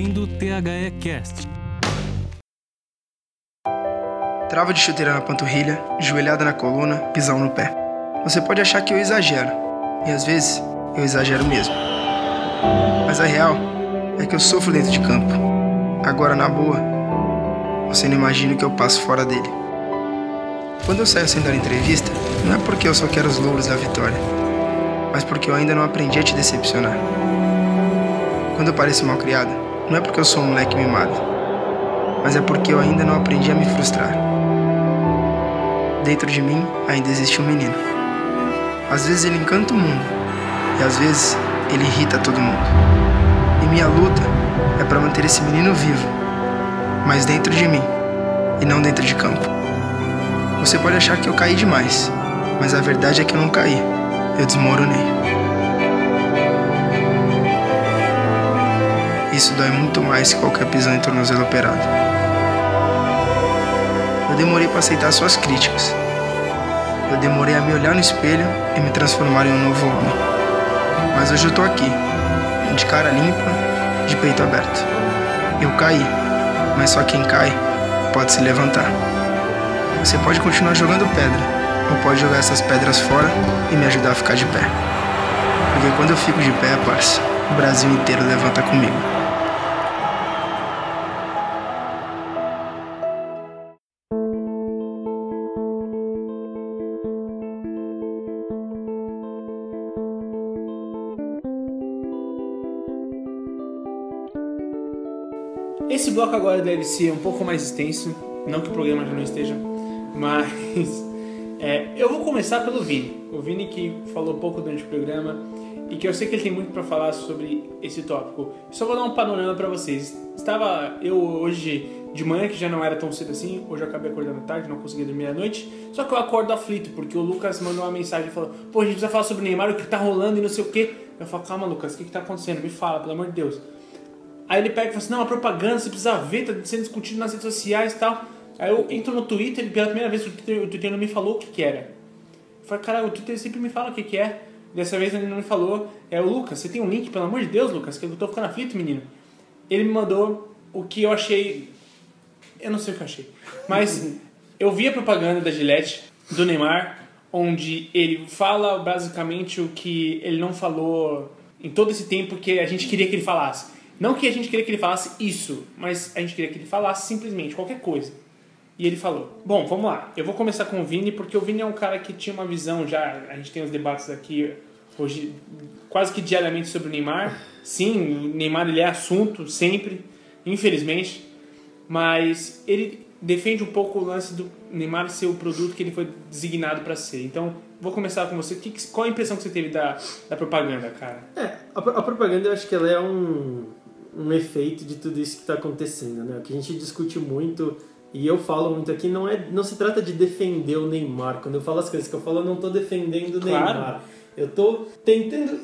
ouvindo o THE Cast. Trava de chuteira na panturrilha, joelhada na coluna, pisão no pé. Você pode achar que eu exagero, e às vezes eu exagero mesmo. Mas a real é que eu sofro dentro de campo. Agora, na boa, você não imagina o que eu passo fora dele. Quando eu saio sem dar entrevista, não é porque eu só quero os louros da vitória, mas porque eu ainda não aprendi a te decepcionar. Quando eu pareço mal criado, não é porque eu sou um moleque mimado, mas é porque eu ainda não aprendi a me frustrar. Dentro de mim ainda existe um menino. Às vezes ele encanta o mundo, e às vezes ele irrita todo mundo. E minha luta é para manter esse menino vivo, mas dentro de mim e não dentro de campo. Você pode achar que eu caí demais, mas a verdade é que eu não caí, eu desmoronei. Isso dói muito mais que qualquer pisão em tornozelo operado. Eu demorei para aceitar suas críticas. Eu demorei a me olhar no espelho e me transformar em um novo homem. Mas hoje eu tô aqui, de cara limpa, de peito aberto. Eu caí, mas só quem cai pode se levantar. Você pode continuar jogando pedra, ou pode jogar essas pedras fora e me ajudar a ficar de pé. Porque quando eu fico de pé, parça, o Brasil inteiro levanta comigo. Esse bloco agora deve ser um pouco mais extenso, não que o programa já não esteja, mas é, eu vou começar pelo Vini. O Vini que falou pouco durante o programa e que eu sei que ele tem muito para falar sobre esse tópico. Só vou dar um panorama para vocês. Estava eu hoje de manhã, que já não era tão cedo assim, hoje eu acabei acordando tarde, não consegui dormir à noite, só que eu acordo aflito, porque o Lucas mandou uma mensagem falou, pô, a gente precisa falar sobre o Neymar, o que tá rolando e não sei o que. Eu falo, calma Lucas, o que que tá acontecendo? Me fala, pelo amor de Deus. Aí ele pega e fala assim, não, a propaganda, você precisa ver, tá sendo discutido nas redes sociais e tal. Aí eu entro no Twitter e pela primeira vez o Twitter, o Twitter não me falou o que que era. Eu falei, cara, o Twitter sempre me fala o que que é. Dessa vez ele não me falou. É o Lucas, você tem um link, pelo amor de Deus, Lucas, que eu tô ficando aflito, menino. Ele me mandou o que eu achei... Eu não sei o que eu achei. Mas eu vi a propaganda da Gillette, do Neymar, onde ele fala basicamente o que ele não falou em todo esse tempo que a gente queria que ele falasse. Não que a gente queria que ele falasse isso, mas a gente queria que ele falasse simplesmente qualquer coisa. E ele falou: Bom, vamos lá. Eu vou começar com o Vini, porque o Vini é um cara que tinha uma visão já. A gente tem os debates aqui hoje quase que diariamente sobre o Neymar. Sim, o Neymar ele é assunto sempre, infelizmente. Mas ele defende um pouco o lance do Neymar ser o produto que ele foi designado para ser. Então, vou começar com você. Que, qual a impressão que você teve da, da propaganda, cara? É, a, a propaganda eu acho que ela é um, um efeito de tudo isso que está acontecendo, né? O que a gente discute muito e eu falo muito aqui não é não se trata de defender o Neymar. Quando eu falo as coisas que eu falo, eu não estou defendendo o Claro. Neymar. Eu estou tentando,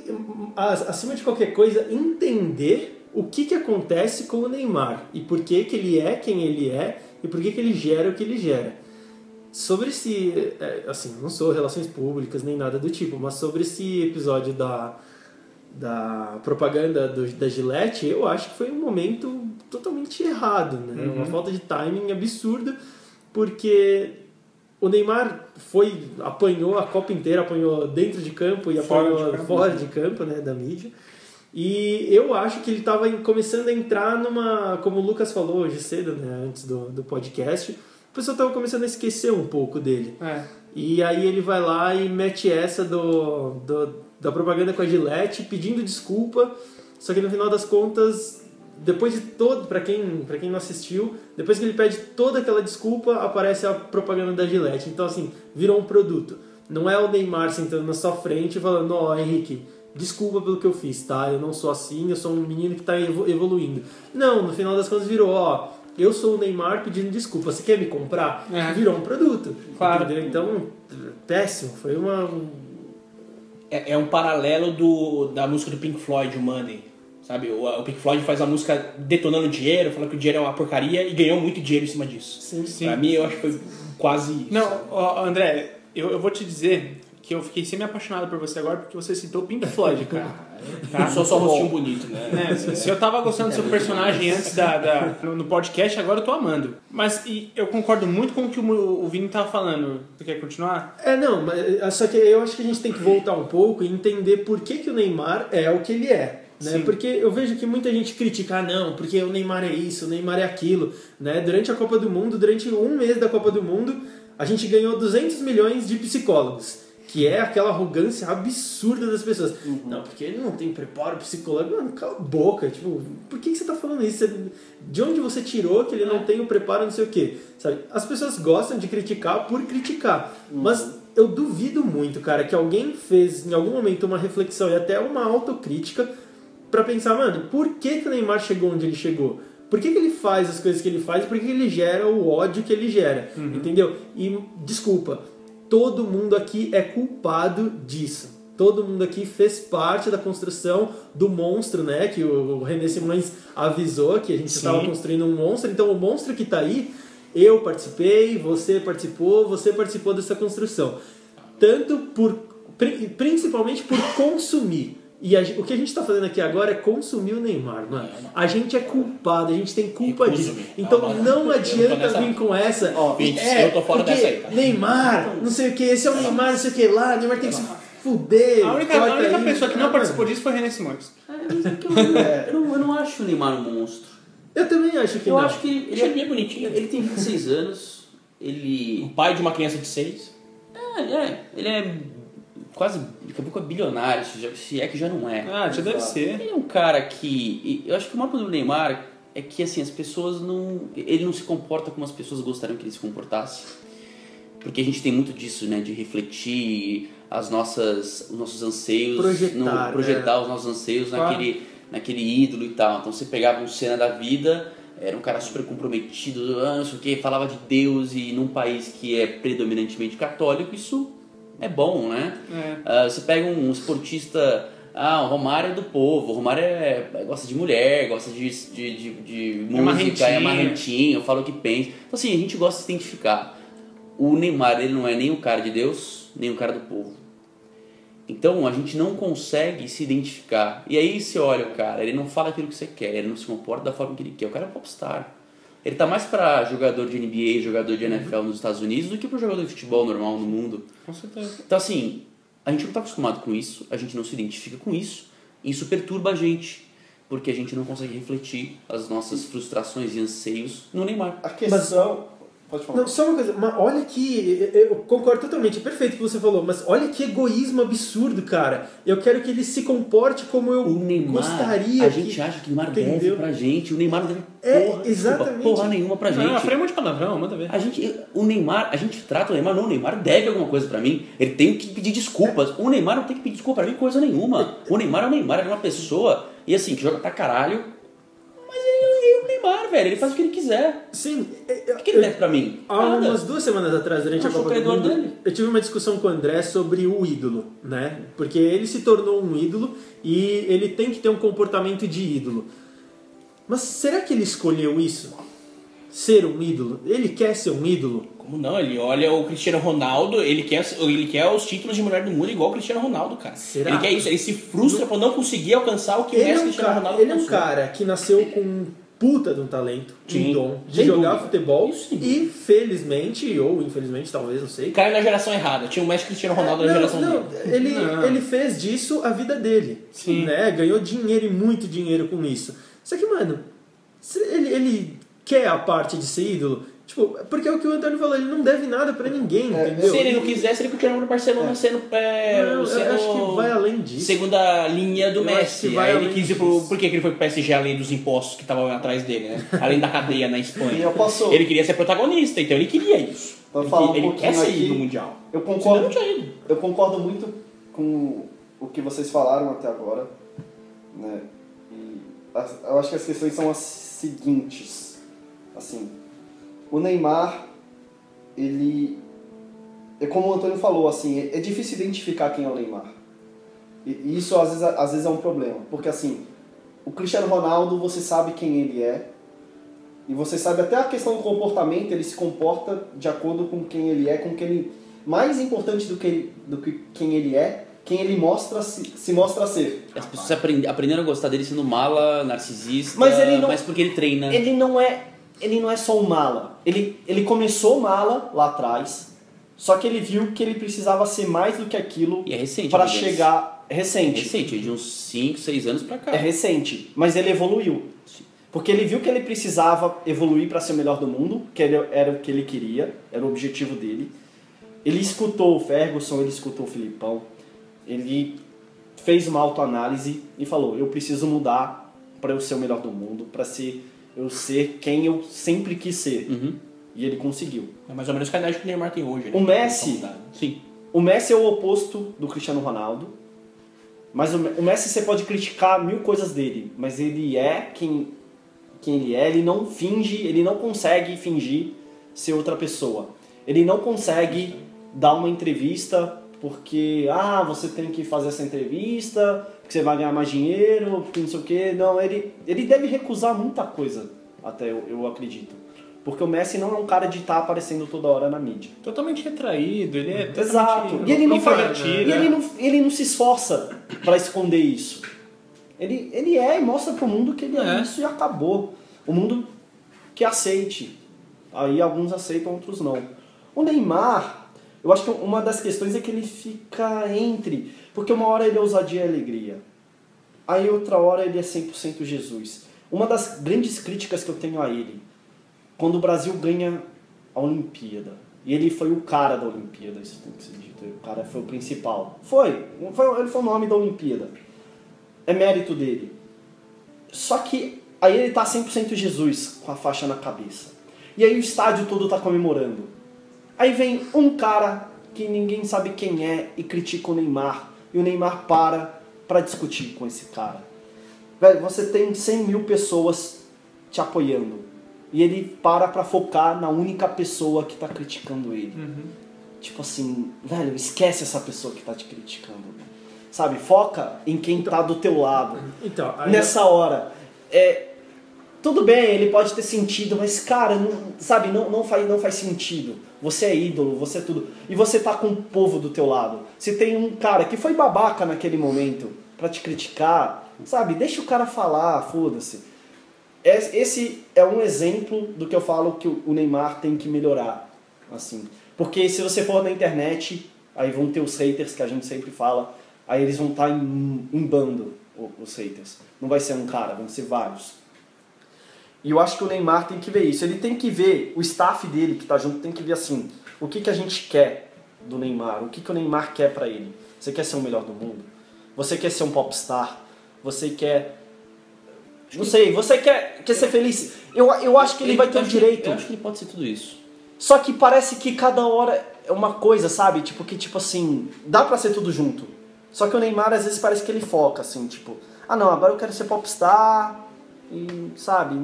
acima de qualquer coisa, entender o que, que acontece com o Neymar e por que, que ele é quem ele é e por que, que ele gera o que ele gera. Sobre esse. é, Assim, não sou relações públicas nem nada do tipo, mas sobre esse episódio da, da propaganda do, da Gillette, eu acho que foi um momento totalmente errado, né? Uma falta de timing absurda, porque o Neymar foi apanhou a Copa inteira, apanhou dentro de campo e Fora apanhou de campo. fora de campo, né, da mídia. E eu acho que ele estava começando a entrar numa, como o Lucas falou hoje cedo, né, antes do, do podcast, o pessoal estava começando a esquecer um pouco dele. É. E aí ele vai lá e mete essa do, do- da propaganda com a Gillette pedindo desculpa, só que no final das contas, depois de todo, para quem, pra quem não assistiu, depois que ele pede toda aquela desculpa, aparece a propaganda da Gillette. Então assim, virou um produto. Não é o Neymar sentando na sua frente e falando, ó, Henrique, desculpa pelo que eu fiz, tá? Eu não sou assim, eu sou um menino que tá evo- evoluindo. Não, no final das contas virou, ó, eu sou o Neymar pedindo desculpa, você quer me comprar? É. Virou um produto. Claro. Entendeu? Então, péssimo. Foi uma. É, é um paralelo do, da música do Pink Floyd, o Money. Sabe? O, o Pink Floyd faz a música detonando dinheiro, falando que o dinheiro é uma porcaria e ganhou muito dinheiro em cima disso. Sim, sim. Pra mim, eu acho que foi quase isso. Não, ó, André, eu, eu vou te dizer que eu fiquei semi-apaixonado por você agora porque você citou o Pink Floyd, cara. Tá? Não sou só um rostinho bonito, né? É, se, se eu tava gostando do seu personagem antes da, da- no, podcast, agora eu tô amando. Mas e eu concordo muito com o que o, o Vini tava falando. Você quer continuar? É, não, mas é, só que eu acho que a gente tem que voltar um pouco e entender por que, que o Neymar é o que ele é. Né? Sim. Porque eu vejo que muita gente critica, ah, não, porque o Neymar é isso, o Neymar é aquilo. Né? Durante a Copa do Mundo, durante um mês da Copa do Mundo, a gente ganhou 200 milhões de psicólogos. Que é aquela arrogância absurda das pessoas. Não, porque ele não tem preparo psicológico. Mano, cala a boca. Tipo, por que, que você tá falando isso? De onde você tirou que ele não tem o preparo, não sei o quê? Sabe? As pessoas gostam de criticar por criticar. Mas eu duvido muito, cara, que alguém fez em algum momento uma reflexão e até uma autocrítica pra pensar, mano, por que, que o Neymar chegou onde ele chegou? Por que, que ele faz as coisas que ele faz? Por que, que ele gera o ódio que ele gera? Entendeu? E, desculpa, todo mundo aqui é culpado disso. Todo mundo aqui fez parte da construção do monstro, né? Que o René Simões avisou que a gente estava construindo um monstro. Então, o monstro que tá aí, eu participei, você participou, você participou dessa construção. Tanto por. pri- Principalmente por consumir. E a o que a gente está fazendo aqui agora é consumir o Neymar, mano. A gente é culpado, a gente tem culpa disso. Então Ah, não eu adianta vir com essa. Ó, Vintes, eu tô fora dessa aí, cara. Neymar, não sei o que, esse é o Neymar, não sei o que lá, Neymar tem que se fuder. A única, a única aí. pessoa que não Ah, participou mano, disso foi o René Simões. É, é eu, eu não, eu não acho o Neymar um monstro. Eu também acho que Eu não. acho que ele, ele bem bonitinho. ele tem 26 anos, O ele. pai de uma criança de 6. É, é, ele é quase. Daqui é bilionário, se já- se é que já não é. Ah, já deve ser. Ele é um cara que. Eu acho que o maior problema do Neymar é que assim, as pessoas não. Ele não se comporta como as pessoas gostariam que ele se comportasse. Porque a gente tem muito disso, né? De refletir as nossas, os nossos anseios. Projetar, no- projetar os nossos anseios Claro. naquele, naquele ídolo e tal. Então você pegava um cena da vida, era um cara super comprometido, ah, não sei o que, falava de Deus e num país que é predominantemente católico, isso é bom, né? É. Ah, você pega um esportista. Ah, o Romário é do povo, o Romário é, gosta de mulher, gosta de, de, de, de música, marrentinho. é marrentinho, fala o que pensa. Então, assim, a gente gosta de se identificar. O Neymar, ele não é nem o cara de Deus, nem o cara do povo. Então, a gente não consegue se identificar. E aí você olha o cara, ele não fala aquilo que você quer, ele não se comporta da forma que ele quer. O cara é um popstar. Ele tá mais pra jogador de NBA, jogador de NFL nos Estados Unidos do que pro jogador de futebol normal no mundo. Com certeza. Então, assim, a gente não está acostumado com isso, a gente não se identifica com isso, e isso perturba a gente, porque a gente não consegue refletir as nossas frustrações e anseios no Neymar. A questão. Pode falar. Não, só uma coisa, mas olha que. Eu concordo totalmente, é perfeito o que você falou, mas olha que egoísmo absurdo, cara. Eu quero que ele se comporte como eu O Neymar, gostaria. a que- gente acha que o Neymar entendeu? deve pra gente, o Neymar não deve É, porra, desculpa, exatamente. porra nenhuma pra Não, eu gente. falei um monte de palavrão, manda ver. A gente, o Neymar, a gente trata o Neymar, não, o Neymar deve alguma coisa pra mim, ele tem que pedir desculpas. O Neymar não tem que pedir desculpa pra mim coisa nenhuma. O Neymar é o Neymar, ele é uma pessoa, e assim, que joga pra caralho, o Neymar, velho, ele faz o que ele quiser. Sim, O que ele deve pra mim? Há Nada. umas duas semanas atrás, durante Eu a Copa do Mundo, dele. eu tive uma discussão com o André sobre o ídolo, né? Porque ele se tornou um ídolo e ele tem que ter um comportamento de ídolo. Mas será que ele escolheu isso? Ser um ídolo? Ele quer ser um ídolo? Como não? Ele olha o Cristiano Ronaldo, ele quer, ele quer os títulos de melhor do mundo igual o Cristiano Ronaldo, cara. Será? Ele quer isso, ele se frustra por não conseguir alcançar o que o Ele é, Messi um Cristiano cara, Ronaldo ele é um cara que nasceu com puta de um talento, Sim, um dom de jogar dúvida. futebol Isso e felizmente, ou infelizmente, talvez, não sei, Caiu na geração errada. Tinha o Messi Cristiano Ronaldo na não, geração não, dele. ele, Não. ele fez disso a vida dele. Sim. Né? Ganhou dinheiro e muito dinheiro com isso. Só que, mano, se ele, ele quer a parte de ser ídolo. Tipo, porque é o que o Antônio falou, ele não deve nada pra ninguém, entendeu? Se ele não quisesse, ele continuava no Barcelona sendo, é, Não, eu sendo acho que vai além disso. segunda linha do Eu Messi. Aí ele quis ir pro. Por que ele foi pro PSG além dos impostos que estavam atrás dele, né? Além da cadeia na Espanha. Eu posso- Ele queria ser protagonista, então ele queria isso. Pra ele falar um ele quer ser aqui, ídolo mundial. Eu concordo, não tinha ido. eu concordo muito com o que vocês falaram até agora. Né? E as- eu acho que as questões são as seguintes. Assim, o Neymar, ele. É como o Antônio falou, assim, é, difícil identificar quem é o Neymar. E, isso às vezes, às vezes é um problema. Porque assim, o Cristiano Ronaldo, você sabe quem ele é. E você sabe até a questão do comportamento, ele se comporta de acordo com quem ele é, com quem ele, mais importante do que, do que quem ele é, quem ele mostra se, se mostra ser. As pessoas aprend- aprenderam a gostar dele sendo mala, narcisista, Mas ele não- mas porque ele treina. Ele não é, ele não é só um mala. Ele, ele começou mala lá atrás, só que ele viu que ele precisava ser mais do que aquilo E é recente. para chegar É recente. recente, de uns 5, 6 anos pra cá. É recente, mas ele evoluiu. Porque ele viu que ele precisava evoluir para ser o melhor do mundo, que ele- era o que ele queria, era o objetivo dele. Ele escutou o Ferguson, ele escutou o Filipão, ele fez uma autoanálise e falou: Eu preciso mudar para eu ser o melhor do mundo, para ser eu ser quem eu sempre quis ser. Uhum. E ele conseguiu. É mais ou menos o canais que o Neymar tem hoje, né? O Messi-. Sim. O Messi é o oposto do Cristiano Ronaldo. Mas o o Messi você pode criticar mil coisas dele, mas ele é quem, quem ele é, ele não finge, ele não consegue fingir ser outra pessoa. Ele não consegue dar uma entrevista porque, ah, você tem que fazer essa entrevista, porque você vai ganhar mais dinheiro, porque não sei o quê. Não, ele, ele deve recusar muita coisa, até eu, eu acredito. Porque o Messi não é um cara de estar aparecendo toda hora na mídia. Totalmente retraído, ele é Exato. E ele não faz, introvertido, e ele né? não, ele não se esforça para esconder isso. Ele, ele é e mostra pro mundo que ele é, É. isso e acabou. O mundo que aceite. Aí alguns aceitam, outros não. O Neymar, eu acho que uma das questões é que ele fica entre. Porque uma hora ele é ousadia e alegria. Aí outra hora ele é 100% Jesus. Uma das grandes críticas que eu tenho a ele, quando o Brasil ganha a Olimpíada, e ele foi o cara da Olimpíada, isso tem que ser dito, o cara foi o principal. Foi, foi ele foi o nome da Olimpíada. É mérito dele. Só que aí ele tá 100% Jesus com a faixa na cabeça. E aí o estádio todo tá comemorando. Aí vem um cara que ninguém sabe quem é e critica o Neymar. E o Neymar para pra discutir com esse cara. Velho, você tem 100 mil pessoas te apoiando. E ele para pra focar na única pessoa que tá criticando ele. Tipo assim, velho, esquece essa pessoa que tá te criticando. Sabe? Foca em quem tá do teu lado. Então, Nessa hora. É, tudo bem, ele pode ter sentido, mas cara, não- sabe, não, não, faz, não faz sentido. Você é ídolo, você é tudo. E você tá com o povo do teu lado. Se tem um cara que foi babaca naquele momento pra te criticar, sabe, deixa o cara falar, foda-se. Es- Esse é um exemplo do que eu falo que o Neymar tem que melhorar. assim Porque se você for na internet, aí vão ter os haters que a gente sempre fala, aí eles vão estar em, em bando, os haters. Não vai ser um cara, vão ser vários. E eu acho que o Neymar tem que ver isso. Ele tem que ver, o staff dele que tá junto tem que ver assim, o que, que a gente quer do Neymar, o que, que o Neymar quer pra ele. Você quer ser o melhor do mundo? Você quer ser um popstar? Você quer. Não sei, você quer, quer ser feliz? Eu, eu acho que ele vai ter o direito. Eu acho que ele pode ser tudo isso. Só que parece que cada hora é uma coisa, sabe? Tipo, que tipo assim, dá pra ser tudo junto. Só que o Neymar às vezes parece que ele foca, assim, tipo, ah não, agora eu quero ser popstar e, sabe,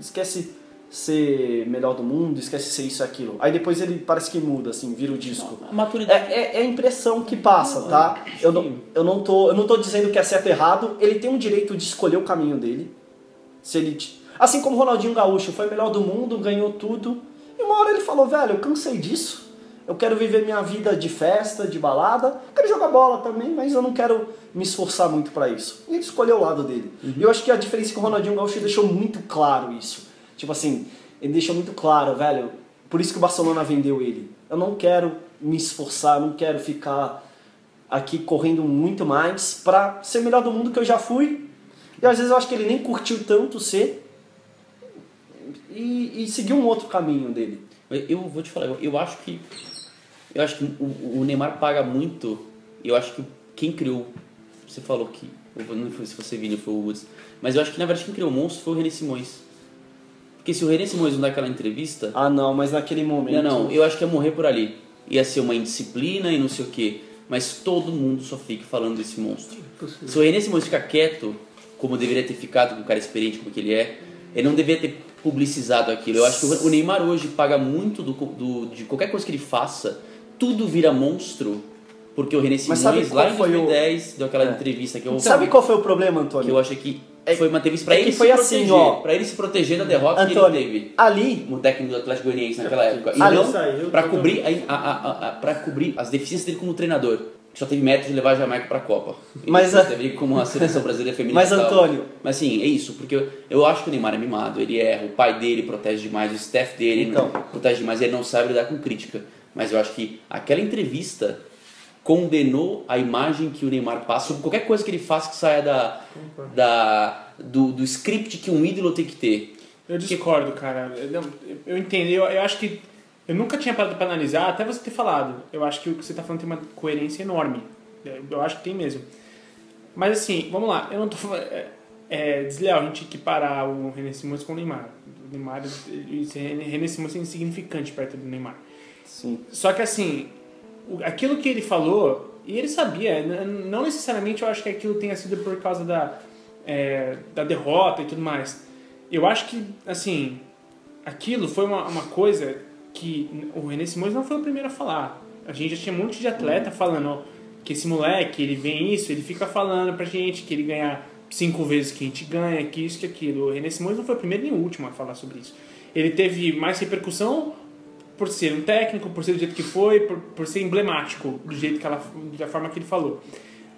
esquece ser melhor do mundo, esquece ser isso e aquilo. Aí depois ele parece que muda, assim, vira o disco. A É, maturidade. é, é a impressão que passa, tá? Eu não, eu, não tô, eu não tô dizendo que é certo ou errado. Ele tem o direito de escolher o caminho dele. Se ele, assim como o Ronaldinho Gaúcho foi o melhor do mundo, ganhou tudo. E uma hora ele falou, velho, eu cansei disso. Eu quero viver minha vida de festa, de balada. Quero jogar bola também, mas eu não quero me esforçar muito pra isso. E ele escolheu o lado dele. E eu acho que a diferença é que o Ronaldinho Gaúcho deixou muito claro isso. Tipo assim, ele deixou muito claro, velho. Por isso que o Barcelona vendeu ele. Eu não quero me esforçar, não quero ficar aqui correndo muito mais pra ser o melhor do mundo que eu já fui. E às vezes eu acho que ele nem curtiu tanto ser e, e seguiu um outro caminho dele. Eu- Eu vou te falar, eu, eu acho que. Eu acho que o, o Neymar paga muito. Eu acho que quem criou. Você falou que. Não foi se você viu, foi o Woods. Mas eu acho que na verdade quem criou o monstro foi o René Simões. Porque se o René Simões não dá aquela entrevista. Ah não, mas naquele momento. Não, não, eu acho que ia morrer por ali. Ia ser uma indisciplina e não sei o quê. Mas todo mundo só fica falando desse monstro. Se o René Simões ficar quieto, como deveria ter ficado com um cara experiente como que ele é, ele não deveria ter publicizado aquilo. Eu acho que o Neymar hoje paga muito do, do- de qualquer coisa que ele faça, tudo vira monstro, porque o René Simões lá em foi o- 2010 deu aquela É. entrevista que eu, Sabe qual foi o problema, Antônio? que eu achei que É- foi uma entrevista pra é ele que se foi proteger. assim, ó. Pra ele se proteger da derrota que Antônio, ele teve. ali, Como técnico do Atlético Goianiense naquela época. E Ali não saiu pra cobrir, a, a, a, a- pra cobrir as deficiências dele como treinador. Que só teve mérito de levar a Jamaica pra Copa. E Mas, a- teve como a seleção brasileira feminina. Mas. Antônio- Mas assim, é isso, porque eu, eu acho que o Neymar é mimado, ele erra, o pai dele protege demais, o staff dele Então. protege demais, ele não sabe lidar com crítica. Mas eu acho que aquela entrevista condenou a imagem que o Neymar passa sobre qualquer coisa que ele faça que saia da, da, do, do script que um ídolo tem que ter. Eu discordo, cara. Eu, eu entendo. Eu, eu acho que. Eu nunca tinha parado pra analisar, até você ter falado. Eu acho que o que você tá falando tem uma coerência enorme. Eu acho que tem mesmo. Mas assim, vamos lá. Eu não tô. É, é desleal a gente equiparar o René Simões com o Neymar. O Neymar. ele- René Simões é insignificante perto do Neymar. Sim. Só que assim, aquilo que ele falou, e ele sabia, não necessariamente eu acho que aquilo tenha sido por causa da, é, da derrota e tudo mais. Eu acho que, assim, aquilo foi uma, uma coisa que o René Simões não foi o primeiro a falar. A gente já tinha um monte de atleta falando ó, que esse moleque, ele vem isso, ele fica falando pra gente que ele ganha cinco vezes que a gente ganha, que isso, que aquilo. O René Simões não foi o primeiro nem o último a falar sobre isso. Ele teve mais repercussão por ser um técnico, por ser do jeito que foi, por, por ser emblemático do jeito que ela, da forma que ele falou.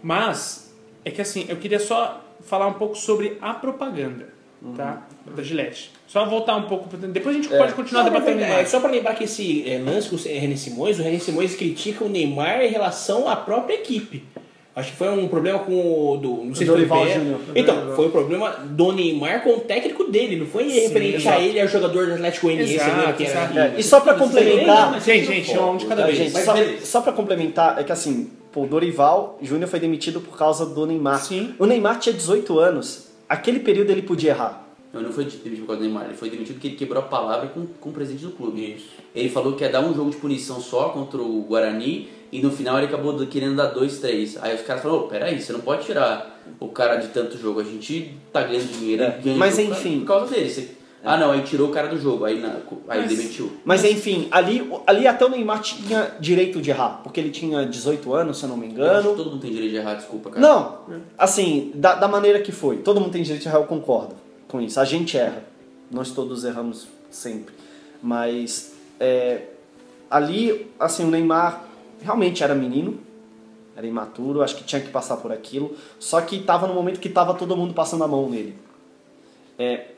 Mas é que assim, eu queria só falar um pouco sobre a propaganda, tá? Da Gillette. Só voltar um pouco, depois a gente pode continuar debatendo é. Só pra lembrar que esse é, lance com o René Simões, o René Simões critica o Neymar em relação à própria equipe. Acho que foi um problema com o do, não sei se foi. Júnior. Então, foi o problema do Neymar com o técnico dele, não foi referente exato. a ele ao jogador do Atlético Goianiense Exato, mesmo, que era exato. É, e só pra complementar, Gente, gente, um de cada vez. só, só pra complementar, é que assim, pô, o Dorival Júnior foi demitido por causa do Neymar. Sim. O Neymar tinha 18 anos. Aquele período ele podia errar. Não, ele não foi demitido por causa do Neymar, ele foi demitido porque ele quebrou a palavra com, com o presidente do clube. Ele falou que ia dar um jogo de punição só contra o Guarani e no final ele acabou querendo dar dois, três. Aí os caras falaram, ô, peraí, você não pode tirar o cara de tanto jogo, a gente tá ganhando dinheiro, É, ganha mas jogo enfim. por causa dele. Você- Ah não, aí tirou o cara do jogo, aí, na, aí Mas- demitiu. Mas enfim, ali, ali até o Neymar tinha direito de errar, porque ele tinha 18 anos, se eu não me engano. todo mundo tem direito de errar, desculpa, cara. Não, assim, da, da maneira que foi. Todo mundo tem direito de errar, eu concordo com isso. A gente erra. Nós todos erramos sempre. Mas é, ali, assim, o Neymar realmente era menino, era imaturo, acho que tinha que passar por aquilo. Só que estava no momento que estava todo mundo passando a mão nele. É,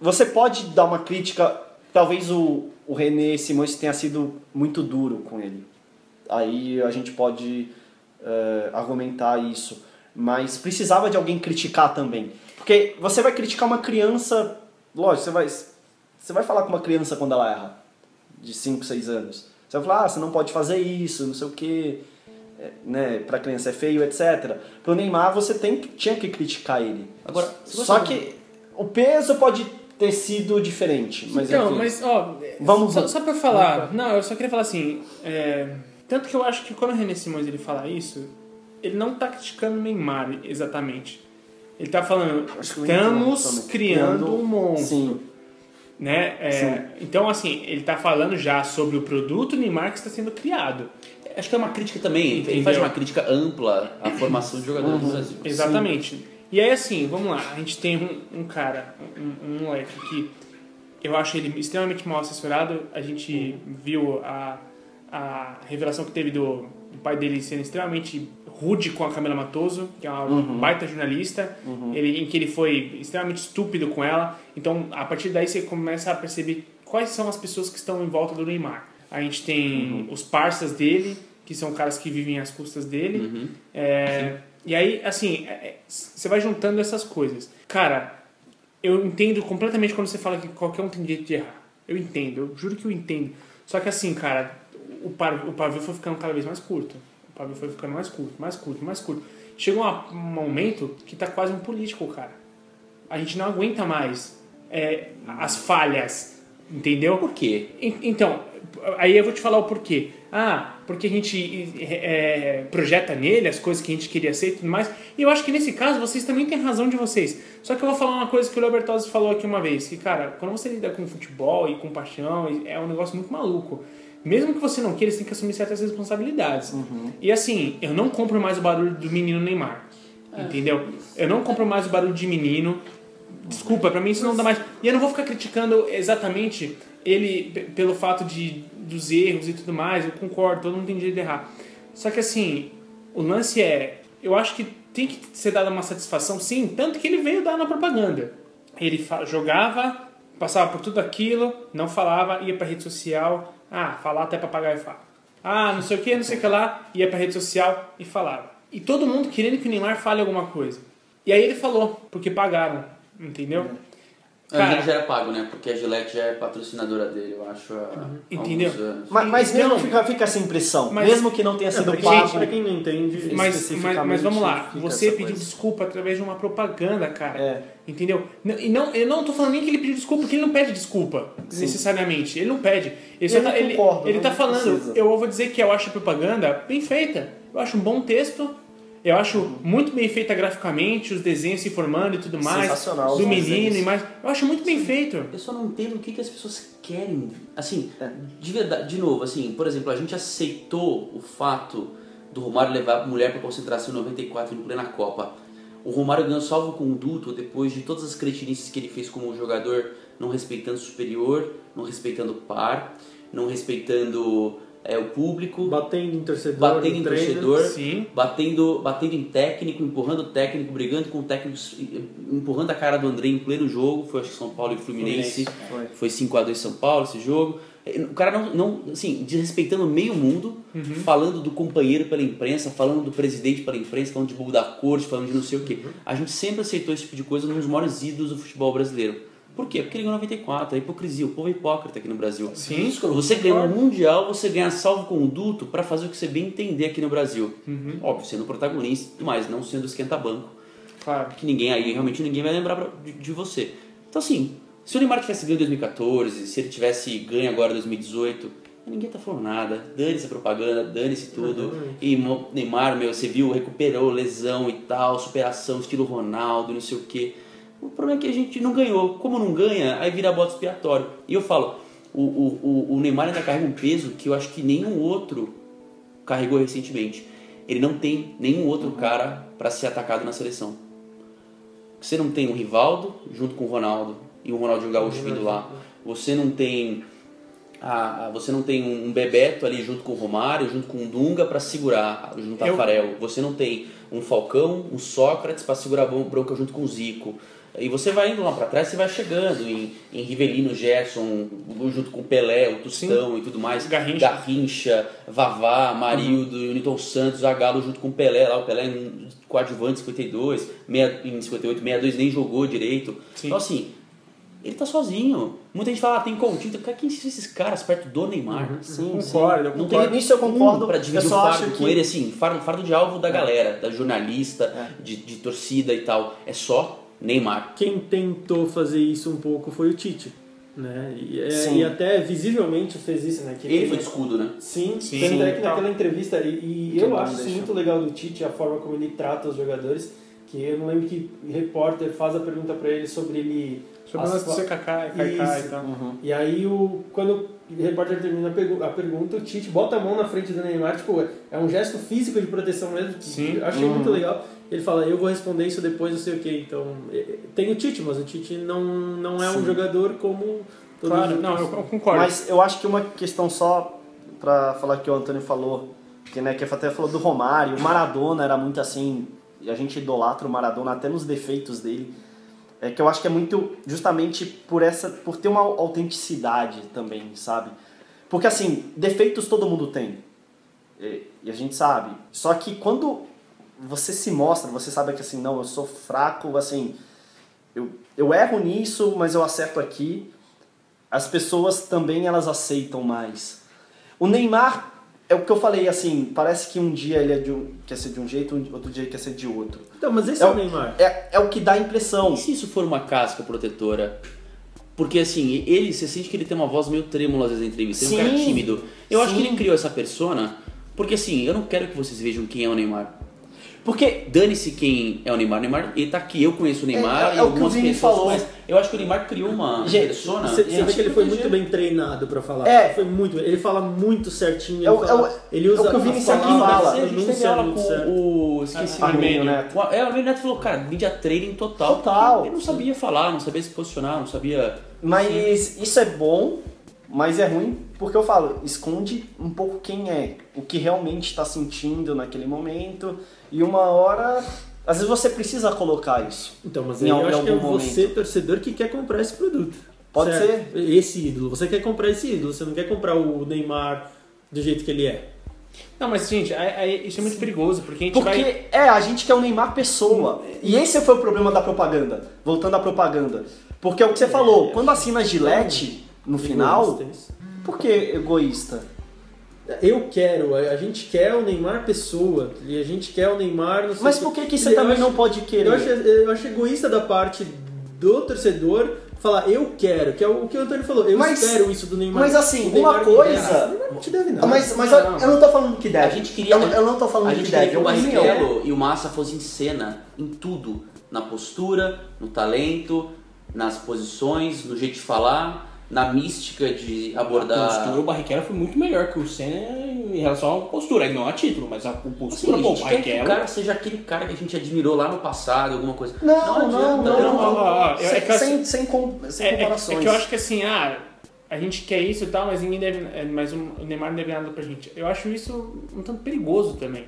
você pode dar uma crítica, talvez o, o René Simões tenha sido muito duro com ele. Aí a gente pode é, argumentar isso. Mas precisava de alguém criticar também. Porque você vai criticar uma criança, lógico, você vai, você vai falar com uma criança quando ela erra, de 5, 6 anos. Você vai falar, ah, você não pode fazer isso, não sei o quê, é, né, pra criança é feio, etc. Pro Neymar você tem, que- tinha que criticar ele. Agora, Só que o peso pode ter sido diferente, mas então, enfim. mas, ó, Vamos- só, só pra falar, não, eu só queria falar assim, é, tanto que eu acho que quando o René Simões ele fala isso, ele não tá criticando o Neymar exatamente. Ele tá falando, que eu entendo estamos criando Criando- um monstro. Sim, Né? É, então, assim, ele tá falando já sobre o produto Neymar que está sendo criado. Acho que é uma crítica também, ele Entendeu? faz uma crítica ampla à formação de jogadores do Brasil. Exatamente. E aí, assim, vamos lá. A gente tem um, um cara, um, um moleque que eu acho ele extremamente mal assessorado. A gente viu a, a revelação que teve do, do pai dele sendo extremamente rude com a Camila Matoso, que é uma baita jornalista, ele, em que ele foi extremamente estúpido com ela. Então, a partir daí, você começa a perceber quais são as pessoas que estão em volta do Neymar. A gente tem os parceiros dele, que são caras que vivem às custas dele. É, e aí, assim, é, é, você vai juntando essas coisas. Cara, eu entendo completamente quando você fala que qualquer um tem direito de errar. Eu entendo, eu juro que eu entendo. Só que assim, cara, o, par, o pavio foi ficando cada vez mais curto. O pavio foi ficando mais curto, mais curto, mais curto. Chegou uma- um momento que tá quase um político, cara. A gente não aguenta mais é, as falhas, entendeu? Por quê? En- Então, aí eu vou te falar o porquê. Ah, porque a gente é, projeta nele as coisas que a gente queria ser e tudo mais. E eu acho que nesse caso vocês também têm razão de vocês. Só que eu vou falar uma coisa que o Lebertosi falou aqui uma vez: que, cara, quando você lida com futebol e com paixão, é um negócio muito maluco. Mesmo que você não queira, você tem que assumir certas responsabilidades. E assim, eu não compro mais o barulho do menino Neymar. Entendeu? Eu não compro mais o barulho de menino. Desculpa, pra mim isso não dá mais. E eu não vou ficar criticando exatamente ele pelo fato de dos erros e tudo mais. Eu concordo, todo mundo tem direito de errar. Só que assim, o lance é, eu acho que tem que ser dada uma satisfação, sim, tanto que ele veio dar na propaganda. Ele jogava, passava por tudo aquilo, não falava, ia pra rede social, ah, falar até papagaio fala. Ah, não sei o que, não sei o que lá, ia pra rede social e falava. E todo mundo querendo que o Neymar fale alguma coisa. E aí ele falou, porque pagaram, entendeu? Mas Cara- ele já era pago, né? Porque a Gillette já é patrocinadora dele, eu acho. Há, Entendeu? alguns anos. Mas, mas Então- mesmo fica, fica essa impressão, Mas- mesmo que não tenha sido Gente, pago. pra quem não entende, Mas, mas, especificamente, mas vamos lá, você pediu coisa. desculpa através de uma propaganda, cara. É. Entendeu? Não- E não, eu não tô falando nem que ele pediu desculpa, porque ele não pede desculpa, necessariamente. Ele não pede. Ele, só Eu tá, não ele, concordo, ele não tá falando, precisa. eu vou dizer que eu acho a propaganda bem feita. Eu acho um bom texto. Eu acho muito bem feita graficamente, os desenhos se formando e tudo mais. Sensacional, Do menino e mais. Eu acho muito bem feito. Eu só não entendo o que, que as pessoas querem. Assim, de verdade, de novo, assim, por exemplo, a gente aceitou o fato do Romário levar a mulher para concentração em 94 em plena Copa. O Romário ganhou salvo conduto depois de todas as cretinices que ele fez como jogador, não respeitando o superior, não respeitando o par, não respeitando é, o público, Batendo em torcedor, batendo em treino. torcedor, Sim. batendo, batendo em técnico, empurrando o técnico, brigando com o técnico, empurrando a cara do André em pleno jogo. Foi acho que São Paulo e Fluminense. Foi. Foi 5x2 São Paulo esse jogo. O cara não, não assim, desrespeitando meio mundo, Uhum. falando do companheiro pela imprensa, falando do presidente pela imprensa, falando de burro da corte, falando de não sei o quê. Uhum. A gente sempre aceitou esse tipo de coisa nos maiores ídolos do futebol brasileiro. Por quê? Porque ele ganhou 94, a hipocrisia, o povo é hipócrita aqui no Brasil. Sim, Você ganha um mundial, você ganha salvo conduto para fazer o que você bem entender aqui no Brasil. Uhum. Óbvio, sendo protagonista e tudo mais, não sendo esquenta-banco Claro. que ninguém aí, realmente ninguém vai lembrar de, de você. Então assim, se o Neymar tivesse ganho em 2014, se ele tivesse ganho agora em 2018, ninguém tá falando nada. Dane-se a propaganda, dane-se tudo. E Neymar, meu, você viu, recuperou lesão e tal, superação, estilo Ronaldo, não sei o quê. O problema é que a gente não ganhou. Como não ganha, aí vira bota expiatório. E eu falo, o, o, o- o Neymar ainda carrega um peso que eu acho que nenhum outro carregou recentemente. Ele não tem nenhum outro cara para ser atacado na seleção. Você não tem um Rivaldo junto com o Ronaldo e o Ronaldinho Gaúcho vindo lá. Você não tem a, a- você não tem um Bebeto ali junto com o Romário, junto com o Dunga para segurar junto ao Eu- Tafarel. Você não tem um Falcão, um Sócrates para segurar a bronca junto com o Zico. E você vai indo lá para trás, você vai chegando em, em Rivelino, Gerson, junto com o Pelé, o Tostão e tudo mais. Garrincha. Garrincha, Vavá, Marildo, o Newton Santos, Zagallo junto com o Pelé lá, o Pelé em coadjuvante 52, meia, em 58, 62 nem jogou direito. Sim. Então assim, ele tá sozinho. Muita gente fala, ah, tem Coutinho, cara, quem são esses caras perto do Neymar? Sim, Concordo, eu Não tem Nisso eu concordo, um pra dividir o fardo acho com que- ele, assim, fardo, fardo de alvo da galera, da jornalista, de, de torcida e tal. É só Neymar. Quem tentou fazer isso um pouco foi o Tite. Né? E, é- e até visivelmente fez isso, né? Que Ele foi de escudo, né? Sim, Sim. tanto é que naquela entrevista e, e Que eu acho isso muito legal do Tite, a forma como ele trata os jogadores, que eu não lembro que repórter faz a pergunta pra ele sobre ele... Sobre o as CKK e e tal. E aí, o, quando o repórter termina a, pergu- a pergunta, o Tite bota a mão na frente do Neymar, tipo, é um gesto físico de proteção mesmo. que Sim. Eu achei muito legal. Ele fala, eu vou responder isso depois, não sei o que. Então, é- é- tem o Tite, mas o Tite não, não é um jogador como todos Claro, os não, eu, concordo. Mas eu acho que uma questão só pra falar que o Antônio falou, que, né, que até falou do Romário, o Maradona era muito assim, e a gente idolatra o Maradona até nos defeitos dele. É que eu acho que é muito justamente por essa por ter uma autenticidade também, sabe? Porque assim, defeitos todo mundo tem. E, e a gente sabe. Só que quando você se mostra, você sabe que assim, não, eu sou fraco, assim, eu, eu erro nisso, mas eu acerto aqui as pessoas também elas aceitam mais. O Neymar é o que eu falei assim, parece que um dia ele é de um, quer ser de um jeito, outro dia ele quer ser de outro. Então, mas esse É é, o- Neymar. É, é o que dá a impressão. E se isso for uma casca protetora? Porque assim, ele, você sente que ele tem uma voz meio trêmula às vezes na entrevista, ele é um cara Sim. tímido. Eu acho que Sim. ele criou essa persona, porque assim, eu não quero que vocês vejam quem é o Neymar. Porque dane-se quem é o Neymar. O Neymar, ele tá aqui, eu conheço o Neymar É, e é o que o algumas Vini pessoas, falou. mas eu acho que o Neymar criou uma Gente, persona. Você, você É, vê que ele foi muito bem treinado pra falar. É. Foi muito, ele fala muito certinho. Ele, É o- fala- é ele usa é o que o Vini sempre fala. a gente teve aula com certo. o. Esqueci Ah, o. Armênio Neto. É, o Armênio Neto falou, cara, media training total. Total. Ele não sabia falar, não sabia se posicionar, não sabia. Mas isso é bom, mas é ruim, porque eu falo, esconde um pouco quem é, o que realmente está sentindo naquele momento, e uma hora, às vezes você precisa colocar isso. Então, mas Em aí eu em acho que é você, momento. torcedor, que quer comprar esse produto. Pode Certo? Esse ídolo. Você quer comprar esse ídolo, você não quer comprar o Neymar do jeito que ele é. Não, mas gente, isso é muito perigoso, porque a gente Porque vai. é, a gente quer o Neymar pessoa. E esse foi o problema da propaganda. Voltando à propaganda. Porque é o que você falou, quando assina Gillette no final, Egoísta, isso. por que egoísta? Eu quero, a gente quer o Neymar pessoa. E a gente quer o Neymar. Não sei Mas por que, que você também acho- não pode querer? Eu acho, eu acho egoísta da parte do torcedor falar eu quero, que é o que o Antônio falou. Eu Mas- espero isso do Neymar. mas assim, uma coisa- deve. O Neymar não te deve nada. Mas, mas Não, eu, não. eu não tô falando que deve. A gente queria- Eu, não- eu não tô falando A que gente deve. que o é. Barrichello e o Massa fossem cena em tudo. Na postura, no talento, nas posições, no jeito de falar, na mística de A abordar. postura, o Barrichello foi muito melhor que o Senna em relação à postura, não a título, mas a Assim, postura, a pô, o gente quer que o cara seja aquele cara que a gente admirou lá no passado, alguma coisa. Não, não, não, Sem, é sem, sem, com- sem É, é- comparações. é que eu acho que assim, ah, a gente quer isso e tal, mas ninguém deve. é, Mas o Neymar não deve nada pra gente. Eu acho isso um tanto perigoso também.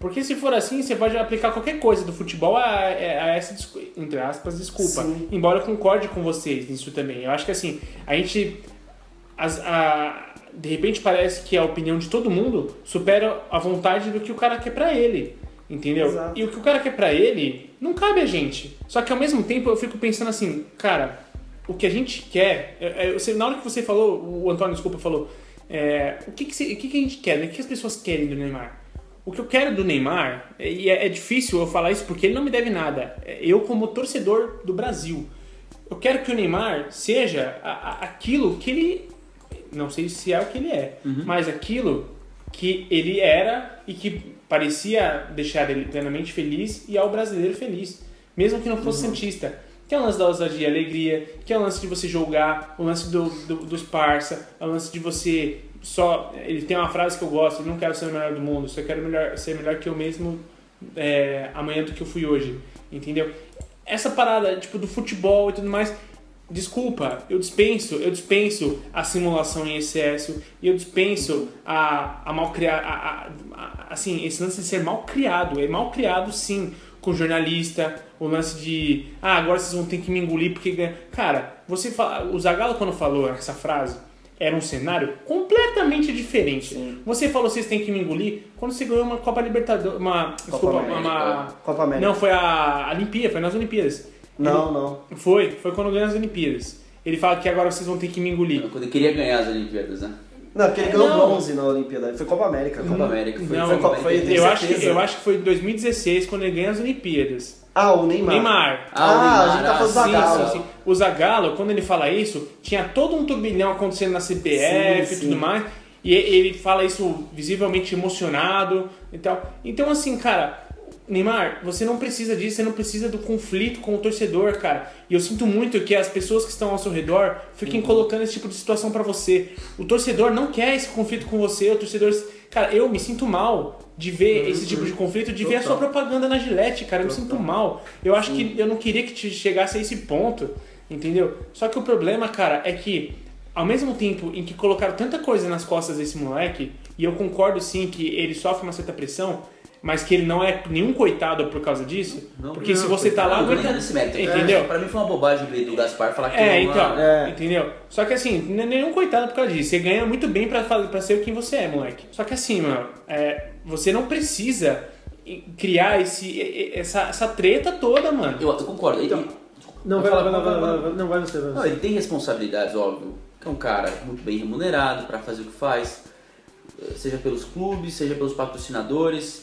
Porque se for assim, você pode aplicar qualquer coisa do futebol a, a essa, entre aspas, desculpa. Sim. Embora eu concorde com vocês nisso também. Eu acho que assim, a gente. as- a- de repente parece que a opinião de todo mundo supera a vontade do que o cara quer pra ele. Entendeu? Exato. E o que o cara quer pra ele não cabe a gente. Só que ao mesmo tempo eu fico pensando assim, cara, o que a gente quer. é- é, na hora que você falou, o Antônio, desculpa, falou. é, o que, que, se- o que, que a gente quer? né? O que as pessoas querem do Neymar? O que eu quero do Neymar, e é, é difícil eu falar isso porque ele não me deve nada. é Eu, como torcedor do Brasil, eu quero que o Neymar seja a- a- aquilo que ele. Não sei se é o que ele é, mas aquilo que ele era e que parecia deixar ele plenamente feliz e ao brasileiro feliz, mesmo que não fosse santista. Que é o lance da ousadia e alegria, que é o lance de você julgar, o lance do, do, dos parça, é o lance de você só. Ele tem uma frase que eu gosto: não quero ser o melhor do mundo, só quero melhor, ser melhor que eu mesmo é, amanhã do que eu fui hoje. Entendeu? Essa parada, tipo, do futebol e tudo mais. Desculpa, eu dispenso, eu dispenso a simulação em excesso e eu dispenso a, a mal criar, a, a- a- assim, esse lance de ser mal criado, é mal criado sim com jornalista, o lance de, ah, agora vocês vão ter que me engolir porque. Cara, você fala, o Zagallo quando falou essa frase, era um cenário completamente diferente. Você falou vocês têm que me engolir quando você ganhou uma Copa Libertadores, uma, desculpa, América. uma, Copa América. não, foi a, a Olimpíada, foi nas Olimpíadas. Não, não. Foi, foi quando ganhou as Olimpíadas. Ele fala que agora vocês vão ter que me engolir. Quando ele queria ganhar as Olimpíadas, né? Não, porque ele ganhou Não. bronze na Olimpíada. Foi Copa América. Copa América foi, Não, foi, foi- Eu acho, que, eu acho que foi em 2016 quando ele ganha as Olimpíadas. Ah, o Neymar. Neymar. Ah, Ah, o a gente tá Neymar, falando do ah, sim, Zagallo. Sim, sim. O Zagallo, quando ele fala isso, tinha todo um turbilhão acontecendo na CPF Sim, e sim. tudo mais. E ele fala isso visivelmente emocionado e tal. Então, assim, cara, Neymar, você não precisa disso, você não precisa do conflito com o torcedor, cara. E eu sinto muito que as pessoas que estão ao seu redor fiquem colocando esse tipo de situação pra você. O torcedor não quer esse conflito com você, o torcedor. Cara, eu me sinto mal de ver esse tipo de conflito, de ver a sua propaganda na Gillette, cara. Eu me sinto mal. Eu acho que eu não queria que te chegasse a esse ponto, entendeu? Só que o problema, cara, é que ao mesmo tempo em que colocaram tanta coisa nas costas desse moleque, e eu concordo sim que ele sofre uma certa pressão, mas que ele não é nenhum coitado por causa disso, Não, porque não, se você tá lá, Não, aguenta- não nesse mérito. entendeu? É, pra mim foi uma bobagem do Gaspar falar que É, não, então, É. entendeu? Só que assim, não é nenhum coitado por causa disso. Você ganha muito bem pra, pra ser quem você é, moleque. Só que assim, mano, é, você não precisa criar esse, essa, essa treta toda, mano. Eu, eu concordo. Ele, Não, vai lá, vai lá, vai lá, vai lá. Não, vai você, vai Não, você. ele tem responsabilidades, óbvio. Que é um cara muito bem remunerado para fazer o que faz, seja pelos clubes, seja pelos patrocinadores.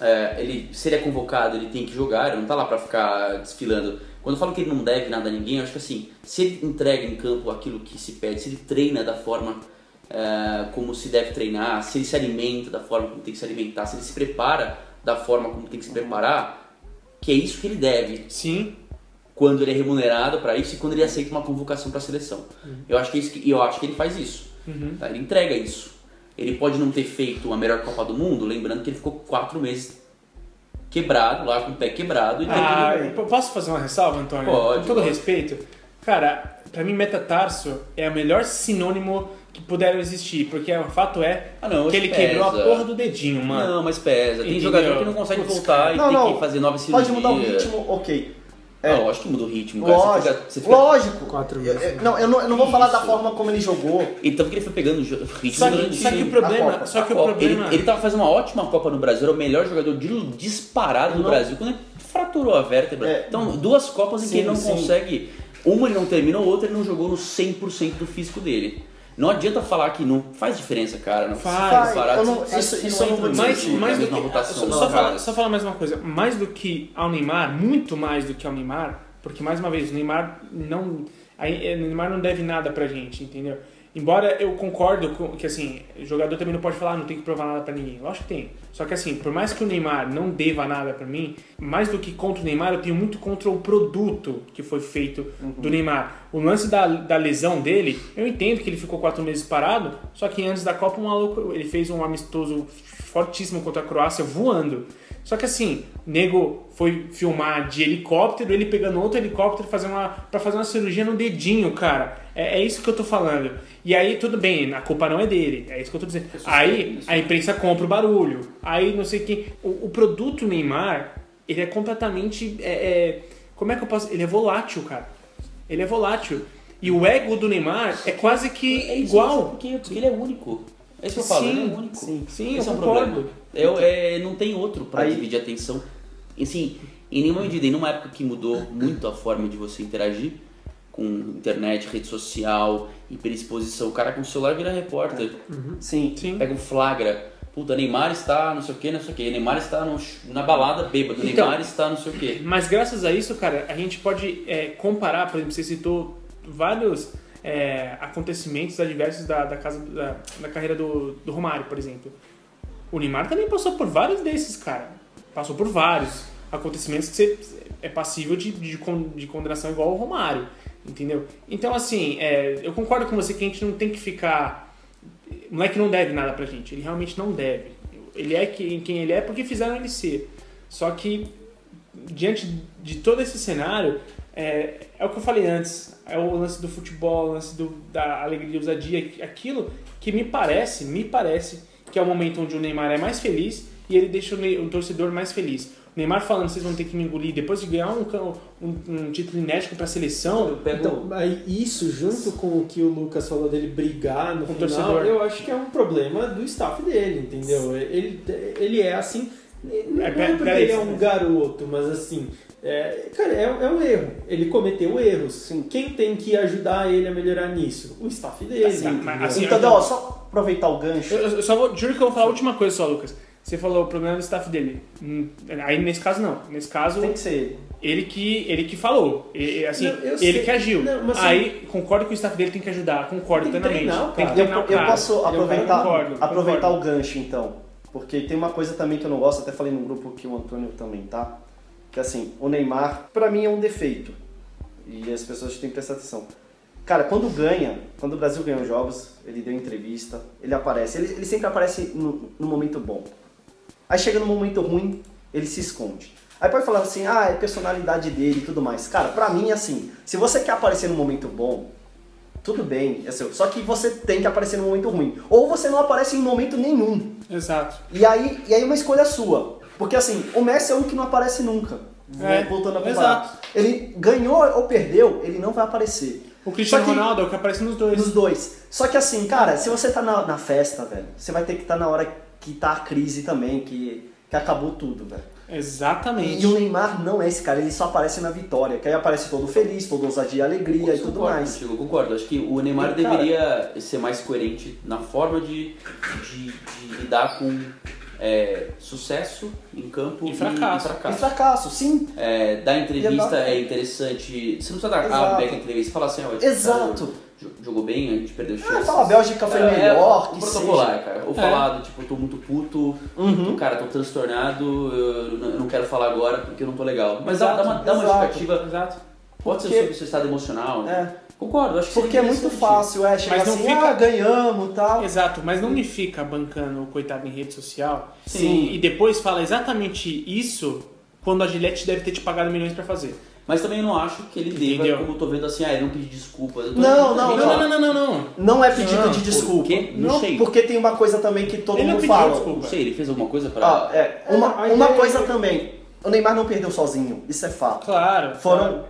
É, ele, se ele é convocado, ele tem que jogar, ele não tá lá para ficar desfilando. Quando eu falo que ele não deve nada a ninguém, eu acho que assim, se ele entrega em campo aquilo que se pede, se ele treina da forma eh, como se deve treinar, se ele se alimenta da forma como tem que se alimentar, se ele se prepara da forma como tem que se preparar, que é isso que ele deve Sim. quando ele é remunerado para isso e quando ele aceita uma convocação para a seleção. Eu acho que é isso que, eu acho que ele faz isso. tá? Ele entrega isso. Ele pode não ter feito a melhor Copa do Mundo, lembrando que ele ficou quatro meses quebrado, lá com o pé quebrado. E Ah, eu posso fazer uma ressalva, Antônio? Pode, Com todo pode. respeito. Cara, pra mim, metatarso é o melhor sinônimo que puderam existir. Porque o fato é Ah, não, que ele pesa. quebrou a porra do dedinho, mano. Não, mas pesa. Tem Entendeu? jogador que não consegue Putz, voltar e Não, tem não. que fazer nova cirurgia. Pode mudar o ritmo, ok. É. Não, lógico que muda o ritmo, cara. Você Lógico, fica- você fica- lógico. Quatro Eu- meses. eu- não, eu não, eu não vou falar da forma como ele jogou. Então que ele foi pegando o ritmo Só que, durante só que o problema, Copa. só que o problema, Ele, ele tava fazendo uma ótima Copa no Brasil, era o melhor jogador de- disparado do Não. Brasil, quando ele fraturou a vértebra. É. Então, duas Copas em que ele não sim. consegue. Uma ele não terminou, outra ele não jogou no 100% do físico dele. Não adianta falar que não faz diferença, cara. Não Faz. Eu não- você- isso- você isso eu não mais, mais na do que. rotação Só, falar, só falar mais uma coisa. Mais do que ao Neymar, muito mais do que ao Neymar, porque mais uma vez, o Neymar não. eh, O Neymar não deve nada pra gente, entendeu? Embora eu concordo com que assim, o jogador também não pode falar, "Ah, não tem que provar nada pra ninguém. Lógico que tem. Só que assim, por mais que o Neymar não deva nada pra mim, mais do que contra o Neymar, eu tenho muito contra o produto que foi feito do Neymar. O lance da, da lesão dele, eu entendo que ele ficou quatro meses parado, só que antes da Copa, um maluco, ele fez um amistoso fortíssimo contra a Croácia voando. Só que assim, nego foi filmar de helicóptero, ele pegando outro helicóptero fazer uma, pra fazer uma cirurgia no dedinho, cara. É, é isso que eu tô falando. E aí, tudo bem, a culpa não é dele. É isso que eu tô dizendo. Aí a imprensa compra o barulho. Aí não sei quem. O, o produto Neymar, ele é completamente. é- é- como é que eu posso. Ele é volátil, cara. Ele é volátil. E o ego do Neymar é quase que É isso, igual. Porque, porque ele é único. É isso que eu falo, Sim, ele é único. sim, sim, Esse eu é um concordo. problema. É, é, não tem outro pra Aí- dividir a atenção. Assim, em nenhuma medida, em numa época que mudou muito a forma de você interagir com internet, rede social, hiperexposição, o cara com o celular vira repórter. Sim. Sim. Pega um flagra. Puta, Neymar está não sei o que, não sei o que. Neymar está no- na balada bêbado. Então- Neymar está não sei o que. Mas graças a isso, cara, a gente pode é, comparar, por exemplo, você citou vários é, acontecimentos adversos da, da, casa, da, da carreira do, do Romário, por exemplo. O Neymar também passou por vários desses, cara. Passou por vários acontecimentos que você é passível de, de, de condenação igual ao Romário, entendeu? Então, assim, é, eu concordo com você que a gente não tem que ficar... O moleque não deve nada pra gente, ele realmente não deve. Ele é quem, ele é porque fizeram ele ser. Só que diante de todo esse cenário, é, é o que eu falei antes, o lance do futebol, o lance do, da alegria ousadia, aquilo que me parece, me parece que é o momento onde o Neymar é mais feliz e ele deixa o, Ne- o torcedor mais feliz. O Neymar falando, vocês vão ter que me engolir depois de ganhar um, um, um título inédito para a seleção. Então, isso junto com o que o Lucas falou dele brigar no Com final, torcedor. eu acho que é um problema do staff dele, entendeu? Ele, ele é assim, não É, é, pera- porque ele é um garoto, mas assim, é, cara, é, é um erro. Ele cometeu erros. Quem tem que ajudar ele a melhorar nisso? O staff dele. Assim, entendeu? mas assim, então, eu- ó, só aproveitar o gancho. Eu, eu só vou, juro que eu vou falar a última coisa só, Lucas. Você falou o problema do staff dele. Hum, Aí nesse caso não. Nesse caso, Tem que ser ele. ele que, ele que falou. E- e, assim, Não, eu ele sei. que agiu. Não, mas Aí concordo que o staff dele tem que ajudar. Concordo Tem que plenamente. treinar o tem que cara. Eu, treinar o eu posso Eu aproveitar, concordo, aproveitar concordo. o gancho então. Porque tem uma coisa também que eu não gosto, até falei no grupo que o Antônio também tá. Que assim, o Neymar, pra mim é um defeito. E as pessoas têm que prestar atenção. Cara, quando ganha, quando o Brasil ganha os jogos, ele deu entrevista, ele aparece. Ele, ele sempre aparece no, no momento bom. Aí chega no momento ruim, ele se esconde. Aí pode falar assim, ah, é personalidade dele e tudo mais. Cara, pra mim, assim, se você quer aparecer no momento bom, tudo bem, é seu. Só que você tem que aparecer no momento ruim. Ou você não aparece em momento nenhum. Exato. E aí, e aí é uma escolha sua. Porque assim, o Messi é um que não aparece nunca. É, Voltando a comparar. exato. Ele ganhou ou perdeu, ele não vai aparecer. O Cristiano que- Ronaldo é o que aparece nos dois. Nos dois. Só que assim, cara, se você tá na, na festa, velho, você vai ter que estar na hora que tá a crise também, que, que acabou tudo, velho. Exatamente. E o Neymar não é esse cara, ele só aparece na vitória, que aí aparece todo feliz, todo ousadia e alegria e tudo concordo, mais. contigo, eu concordo. Acho que o Neymar cara- deveria ser mais coerente na forma de, de, de lidar com é, sucesso em campo E fracasso. E, E fracasso. fracasso, sim. É, dar entrevista Exato. é interessante. Você não precisa dar Exato. a back entrevista. Fala assim, ó, Exato. jo- jogou bem, a gente perdeu Ah, chance. fala, a Bélgica foi É, melhor, é, que protocolar, seja. cara. Ou falar do tipo, eu tô muito puto, Uhum. cara, tô transtornado, eu não eu não quero falar agora porque eu não tô legal. Mas dá, dá uma, dá uma exato. justificativa, Exato. pode ser sobre o seu estado emocional. É. Concordo, acho que Porque é muito fácil, é, chegar Mas não assim, fica- ah, ganhamos e tal. Exato, mas não me fica bancando o coitado em rede social Sim. e depois fala exatamente isso quando a Gillette deve ter te pagado milhões pra fazer. Mas também eu não acho que ele deva, Entendeu? como eu tô vendo assim, ah, ele não pediu desculpas. Eu tô Não, não, Não, não, não, não, não. Não é pedido Não, de por desculpa. quê? Não sei. Porque tem uma coisa também que todo Ele não mundo pediu fala. desculpa. Não sei, ele fez alguma coisa pra... Ah, é, uma, a uma ideia coisa é- também. O Neymar não perdeu sozinho, isso é fato. Claro. Foram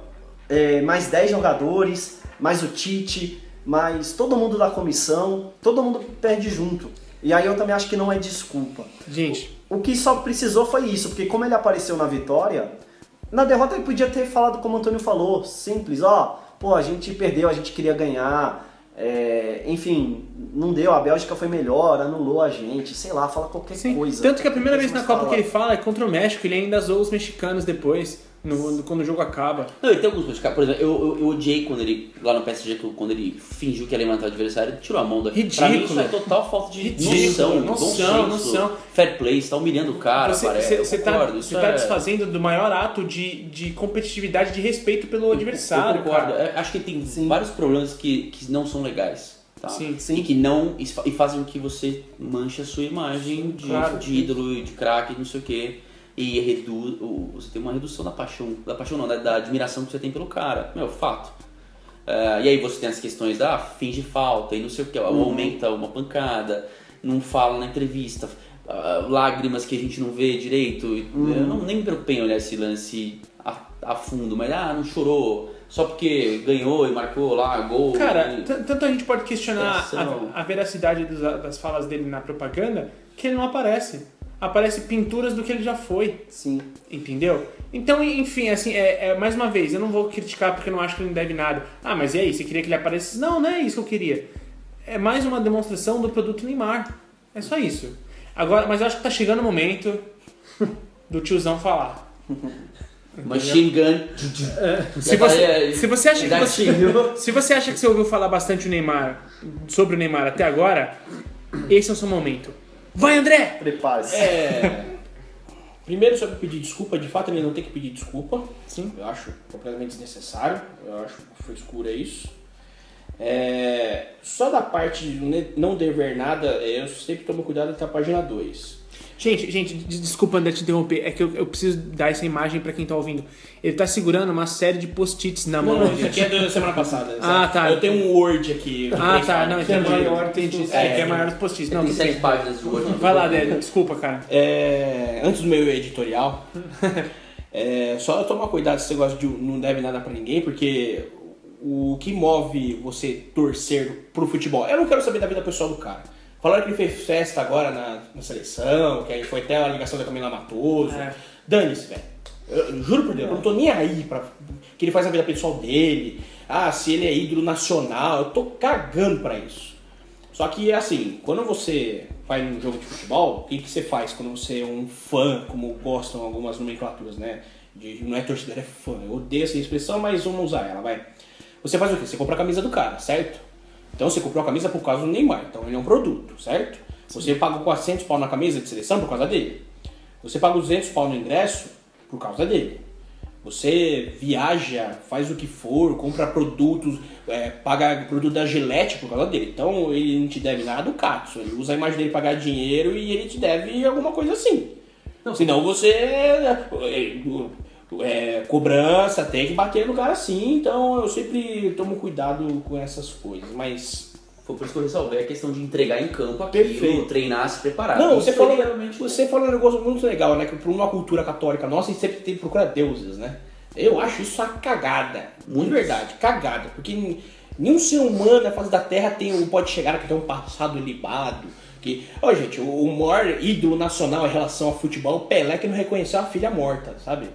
é, mais 10 jogadores, mais o Tite, mais todo mundo da comissão, todo mundo perde junto. E aí eu também acho que não é desculpa. Gente, O que só precisou foi isso, porque como ele apareceu na vitória, na derrota ele podia ter falado como o Antônio falou, simples, ó, pô, a gente perdeu, a gente queria ganhar, é, enfim, não deu, a Bélgica foi melhor, anulou a gente, sei lá, fala qualquer sim. coisa. Tanto que a primeira vez na Copa fala- que ele fala é contra o México, ele ainda zoou os mexicanos depois, no, no- quando o jogo acaba. Não, ele tem alguns Por exemplo, eu, eu, eu odiei quando ele, lá no PSG, quando ele fingiu que ia levantar o adversário, ele tirou a mão da. Ridículo. Pra mim isso é total falta de Ridículo. noção, Noção, bom senso, noção. fair play, você tá humilhando o cara, você parece. você eu tá, concordo, você isso tá é- desfazendo do maior ato de, de competitividade, de respeito pelo adversário. Eu concordo. cara. É, Acho que tem Sim. vários problemas que, que não são legais. Tá? Sim. Sim. E que não. E e fazem com que você manche a sua imagem de, claro. de ídolo, de craque, não sei o quê. E redu, o- você tem uma redução da paixão. Da paixão não, da, da admiração que você tem pelo cara. Meu, fato. É, e aí você tem as questões da ah, finge falta e não sei o que, aumenta uma pancada, não fala na entrevista, ah, lágrimas que a gente não vê direito. Eu não, nem me preocupei em olhar esse lance a, a fundo, mas ah, não chorou, só porque ganhou e marcou lá gol. Cara, e- tanto a gente pode questionar a, a veracidade dos- das falas dele na propaganda que ele não aparece. Aparece pinturas do que ele já foi. Sim. Entendeu? Então, enfim, assim, é, é- mais uma vez, eu não vou criticar porque eu não acho que ele não deve nada. Ah, mas e aí, você queria que ele aparecesse? Não, não é isso que eu queria. É mais uma demonstração do produto Neymar. É só isso. Agora, mas eu acho que tá chegando o momento do tiozão falar. Machine Gun. Se você, se você acha que você, Gatilho. se você acha que você ouviu falar bastante o Neymar, sobre o Neymar até agora, esse é o seu momento. Vai, André! Prepare-se. É. Primeiro sobre pedir desculpa, de fato ele não tem que pedir desculpa. Sim. Eu acho completamente desnecessário. Eu acho que frescura é isso. É, só da parte de não dever nada, eu sempre tomo cuidado até a página 2. Gente, gente, des- desculpa André te interromper, é que eu, eu preciso dar essa imagem pra quem tá ouvindo. Ele tá segurando uma série de post-its na mão. Não, isso aqui é da semana passada. Ah, sabe? tá. Eu tenho um Word aqui. Ah, tá, não, Que é entendi. maior que entendi. É, post-its. que é maior os post-its. Não, Tem sete páginas de Word. Vai lá, Délio, desculpa, cara. É, antes do meu editorial, é, só tomar cuidado se você gosta de não deve nada pra ninguém, porque o que move você torcer pro futebol, eu não quero saber da vida pessoal do cara. Falaram que ele fez festa agora na, na seleção, que aí foi até a ligação da Camila Matoso. É. Dane-se, velho. Eu, juro por Deus, eu não tô nem aí pra que ele faz a vida pessoal dele. Ah, se ele é ídolo nacional, eu tô cagando pra isso. Só que assim, quando você vai num jogo de futebol, o que, que você faz quando você é um fã, como gostam algumas nomenclaturas, né? De, não é torcedor, é fã. Eu odeio essa expressão, mas vamos usar ela, vai. Você faz o quê? Você compra a camisa do cara, certo? Então você comprou a camisa por causa do Neymar, então ele é um produto, certo? Você paga 400 pau na camisa de seleção por causa dele. Você paga 200 pau no ingresso por causa dele. Você viaja, faz o que for, compra produtos, é, paga produto da Gillette por causa dele. Então ele não te deve nada do Katsu. Ele usa a imagem dele pagar dinheiro e ele te deve alguma coisa assim. Não, senão você. É, cobrança, tem que bater no cara assim. Então eu sempre tomo cuidado com essas coisas. Mas. Foi por isso que eu ressalvei a questão de entregar em campo aquilo, Perfeito. treinar, se preparar. Não, você falou, realmente- você falou um negócio muito legal, né? Que por uma cultura católica nossa, a gente sempre tem que procurar deuses, né? Eu acho isso uma cagada. Muito verdade, cagada. Porque nenhum ser humano na face da Terra tem, pode chegar a ter um passado ilibado. Que, ó, gente, o, o maior ídolo nacional em relação ao futebol é o Pelé que não reconheceu a filha morta, sabe?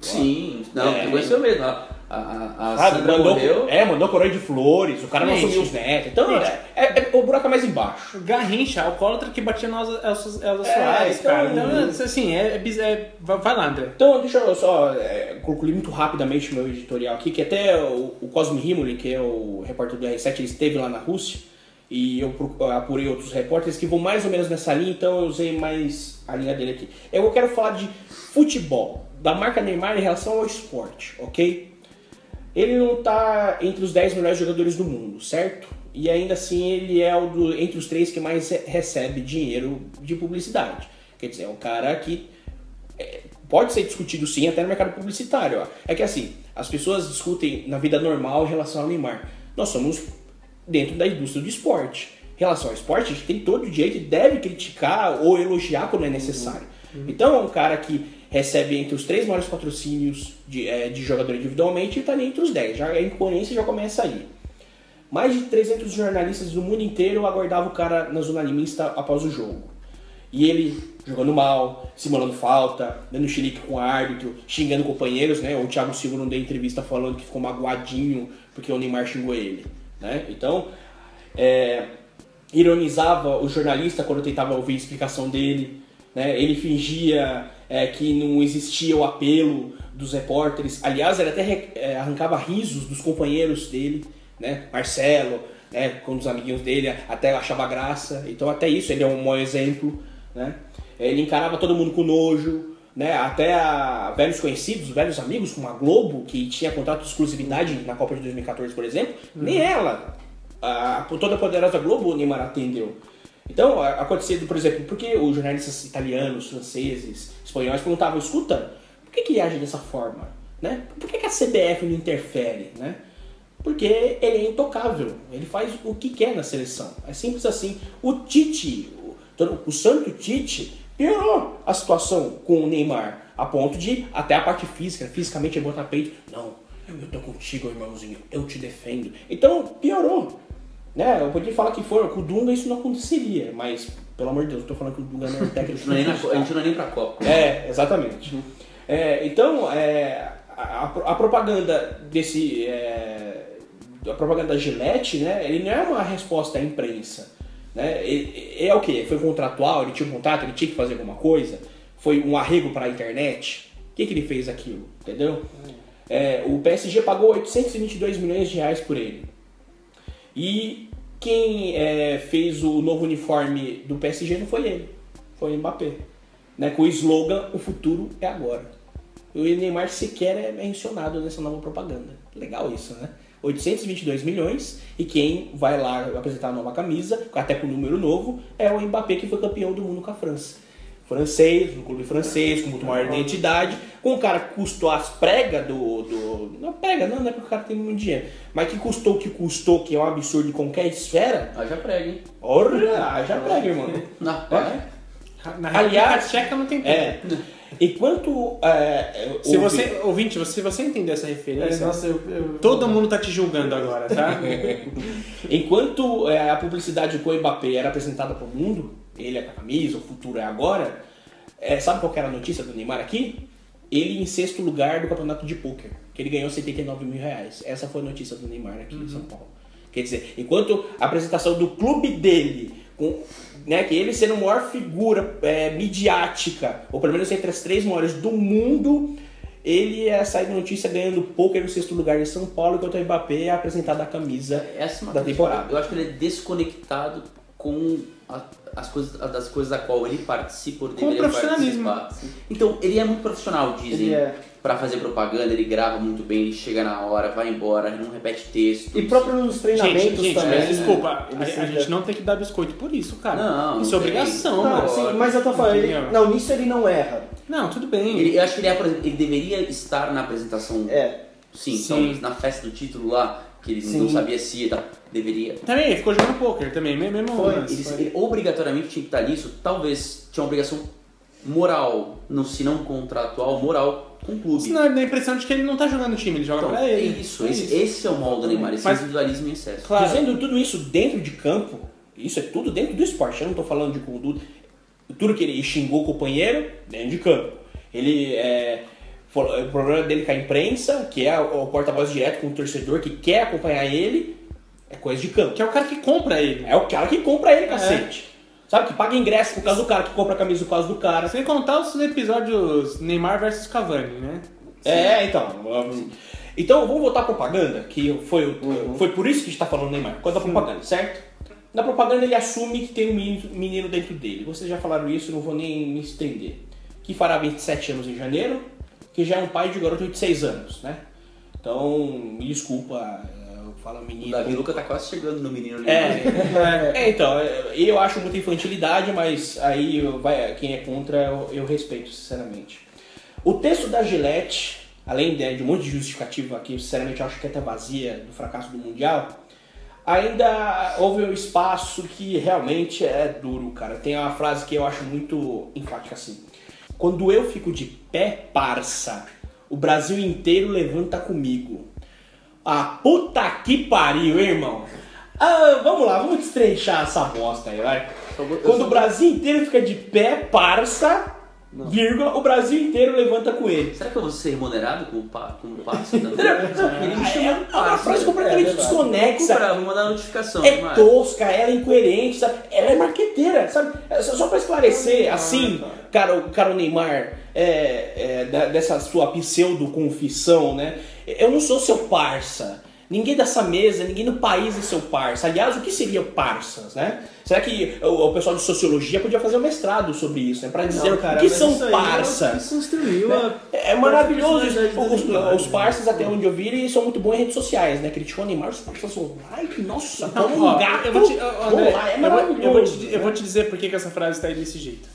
Sim, não, É. conheceu mesmo. A, a, a, Sabe, Sandra mandou, morreu. é, mandou coroa de flores, o cara não assumiu os netos. Então, Gente. é, é- é- o buraco é mais embaixo. Garrincha, alcoólatra que batia na Elza, Elza, Elza É, Soares, então- cara. Então, assim, é, é, é- vai lá, André. Então, deixa eu só é, concluir muito rapidamente meu editorial aqui, que até o, o Cosme Rimoli, que é o repórter do R7, ele esteve lá na Rússia, e eu apurei outros repórteres que vão mais ou menos nessa linha, então eu usei mais a linha dele aqui. Eu quero falar de futebol, da marca Neymar em relação ao esporte, ok? Ele não tá entre os 10 melhores jogadores do mundo, certo? E ainda assim ele é o do, entre os três que mais re- recebe dinheiro de publicidade. Quer dizer, é um cara que é, pode ser discutido sim até no mercado publicitário. Ó. É que assim, as pessoas discutem na vida normal em relação ao Neymar. Nós somos dentro da indústria do esporte. Em relação ao esporte, a gente tem todo o direito e deve criticar ou elogiar quando é necessário. Então é um cara que recebe entre os três maiores patrocínios de, é, de jogador individualmente e está entre os 10. Já, a imponência já começa aí. Mais de 300 jornalistas do mundo inteiro aguardavam o cara na zona mista após o jogo. E ele jogando mal, simulando falta, dando xilique com o árbitro, xingando companheiros, né? O Thiago Silva não deu entrevista falando que ficou magoadinho porque o Neymar xingou ele, né? Então, é, ironizava o jornalista quando tentava ouvir a explicação dele, né? Ele fingia é, que não existia o apelo dos repórteres. Aliás, ele até é, arrancava risos dos companheiros dele, né? Marcelo, né? Com os amiguinhos dele, até achava graça. Então, até isso ele é um mau exemplo, né? Ele encarava todo mundo com nojo, né? Até a velhos conhecidos, velhos amigos, como a Globo, que tinha contrato de exclusividade na Copa de 2014, por exemplo, nem ela, a, toda poderosa Globo, o Neymar atendeu. Então, acontecia, por exemplo, porque os jornalistas italianos, franceses, espanhóis perguntavam, escuta, por que, que ele age dessa forma? Né? Por que, que a CBF não interfere? Né? Porque ele é intocável, ele faz o que quer na seleção. É simples assim. O Tite, o, o santo Tite, piorou a situação com o Neymar, a ponto de até a parte física, fisicamente ele botar peito, não, eu tô contigo, irmãozinho, eu te defendo. Então, piorou. Né? Eu podia falar que for, com o Dunga isso não aconteceria, mas, pelo amor de Deus, eu tô falando que o Dunga não é A técnico. gente não é a gente não é nem pra Copa. É, exatamente. É, então, é, a, a propaganda desse. É, a propaganda da Gillette, né? Ele não é uma resposta à imprensa. Né? Ele- é o quê? Foi contratual, ele tinha um contrato, ele tinha que fazer alguma coisa? Foi um arrego para a internet? O que, que ele fez aquilo? Entendeu? É, o PSG pagou 822 milhões de reais por ele. E quem é, fez o novo uniforme do PSG não foi ele, foi o Mbappé. Né, com o slogan O futuro é agora. E o Neymar sequer é mencionado nessa nova propaganda. Legal isso, né? 822 milhões e quem vai lá apresentar a nova camisa, até com o número novo, é o Mbappé que foi campeão do mundo com a França. Francês, no clube francês, com muito maior identidade, com um cara que custou as pregas do, do. Não prega, não, não é porque o cara tem muito dinheiro, mas que custou o que custou, que é um absurdo em qualquer esfera. Ah, já prega, hein? Ora, já prega, irmão. Não, É. Na Aliás- Tcheca não tem tempo. É. Enquanto. É, Se você, ouvinte, se você entender essa referência, É, nossa, eu, eu- todo mundo tá te julgando agora, tá? Enquanto é, a publicidade com o Mbappé era apresentada para o mundo, ele é com a camisa, o futuro é agora, é, sabe qual que era a notícia do Neymar aqui? Ele em sexto lugar do campeonato de pôquer, que ele ganhou 79 mil reais. Essa foi a notícia do Neymar aqui em São Paulo. Quer dizer, enquanto a apresentação do clube dele, com, né, que ele sendo a maior figura é, midiática, ou pelo menos entre as três maiores do mundo, ele é sair de notícia ganhando pôquer no sexto lugar em São Paulo, enquanto o Mbappé é apresentado a camisa Essa é da temporada. Eu acho que ele é desconectado com a- as coisas, das coisas da qual ele participa ou deveria profissionalismo. participar. Então, ele é muito profissional, dizem. Ele é. Pra fazer propaganda, ele grava muito bem, ele chega na hora, vai embora, não repete texto. E próprio nos treinamentos Gente, gente, também. mas desculpa, a, Ele se a gente não tem que dar biscoito por isso, cara. Não, isso é obrigação, Não, mano. sim, mas eu tô falando, ele, não, nisso ele não erra. Não, tudo bem. Ele- eu acho que ele, é, exemplo, ele deveria estar na apresentação. É. Sim, Sim. talvez na festa do título lá, que ele Sim. não sabia se ia, tá, deveria. Também, ele ficou jogando poker também, me- mesmo Foi, lance, Ele, foi. ele obrigatoriamente tinha que estar nisso, talvez tinha uma obrigação moral, não, se não contratual, moral com o clube. Isso não é dá a impressão de que ele não tá jogando no time, ele joga Então, pra é ele. isso, esse, esse é o mal do Neymar, esse Mas- individualismo em excesso. Claro. Dizendo tudo isso dentro de campo, isso é tudo dentro do esporte. Eu não tô falando de conduta. Tudo que ele xingou o companheiro, dentro de campo. Ele é, o problema dele com a imprensa, que é o porta-voz direto com o torcedor que quer acompanhar ele, é coisa de campo. Que é o cara que compra ele. É o cara que compra ele, cacete. Sabe, que paga ingresso por causa do cara, que compra a camisa por causa do cara. Sem contar os episódios Neymar versus Cavani, né? É, então. Então, vamos voltar à propaganda, que foi, o- foi por isso que a gente tá falando do Neymar, quanto à propaganda, certo? Na propaganda ele assume que tem um menino, menino dentro dele. Vocês já falaram isso, não vou nem me estender. Que fará 27 anos em janeiro, que já é um pai de garoto de 6 anos, né? Então, me desculpa, eu falo O menino. Davi Luca tá quase chegando no menino Neymar. É, é, então, é, eu acho muita infantilidade, mas aí vai, quem é contra eu, eu respeito, sinceramente. O texto da Gillette, além de, de um monte de justificativa aqui, sinceramente eu acho que é até vazia do fracasso do Mundial, ainda houve um espaço que realmente é duro, cara. Tem uma frase que eu acho muito enfática assim. Quando eu fico de pé, parça, o Brasil inteiro levanta comigo. Ah, puta que pariu, hein, irmão? Ah, vamos lá, vamos destrinchar essa bosta aí, vai. Quando o Brasil inteiro fica de pé, parça, vírgula, o Brasil inteiro levanta com ele. Será que eu vou ser remunerado com o pa- com o passe também? Entendeu? Ele me É de uma frase completamente É desconexa. comprar, vou mandar notificação. É tosca, ela é incoerente, sabe? Ela é marqueteira, sabe? É Só, só pra esclarecer, assim, cara, o cara o Neymar, é, é, da- dessa sua pseudo-confissão, né? Eu não sou seu parça. Ninguém dessa mesa, ninguém no país é seu parça. Aliás, o que seria parças, né? Será que o, o pessoal de sociologia podia fazer um mestrado sobre isso, né? Pra dizer Não, cara, o que são aí é a- É maravilhoso isso. Os, Neymar, os né? parças, até onde eu vi, são muito bons em redes sociais, né? Criticou o Neymar, os parças são like, nossa, Não, como ó, um gato. eu vou te, ó, Vamos André, lá, é eu vou- maravilhoso. eu vou te, eu vou né? te dizer por que, que essa frase está aí desse jeito.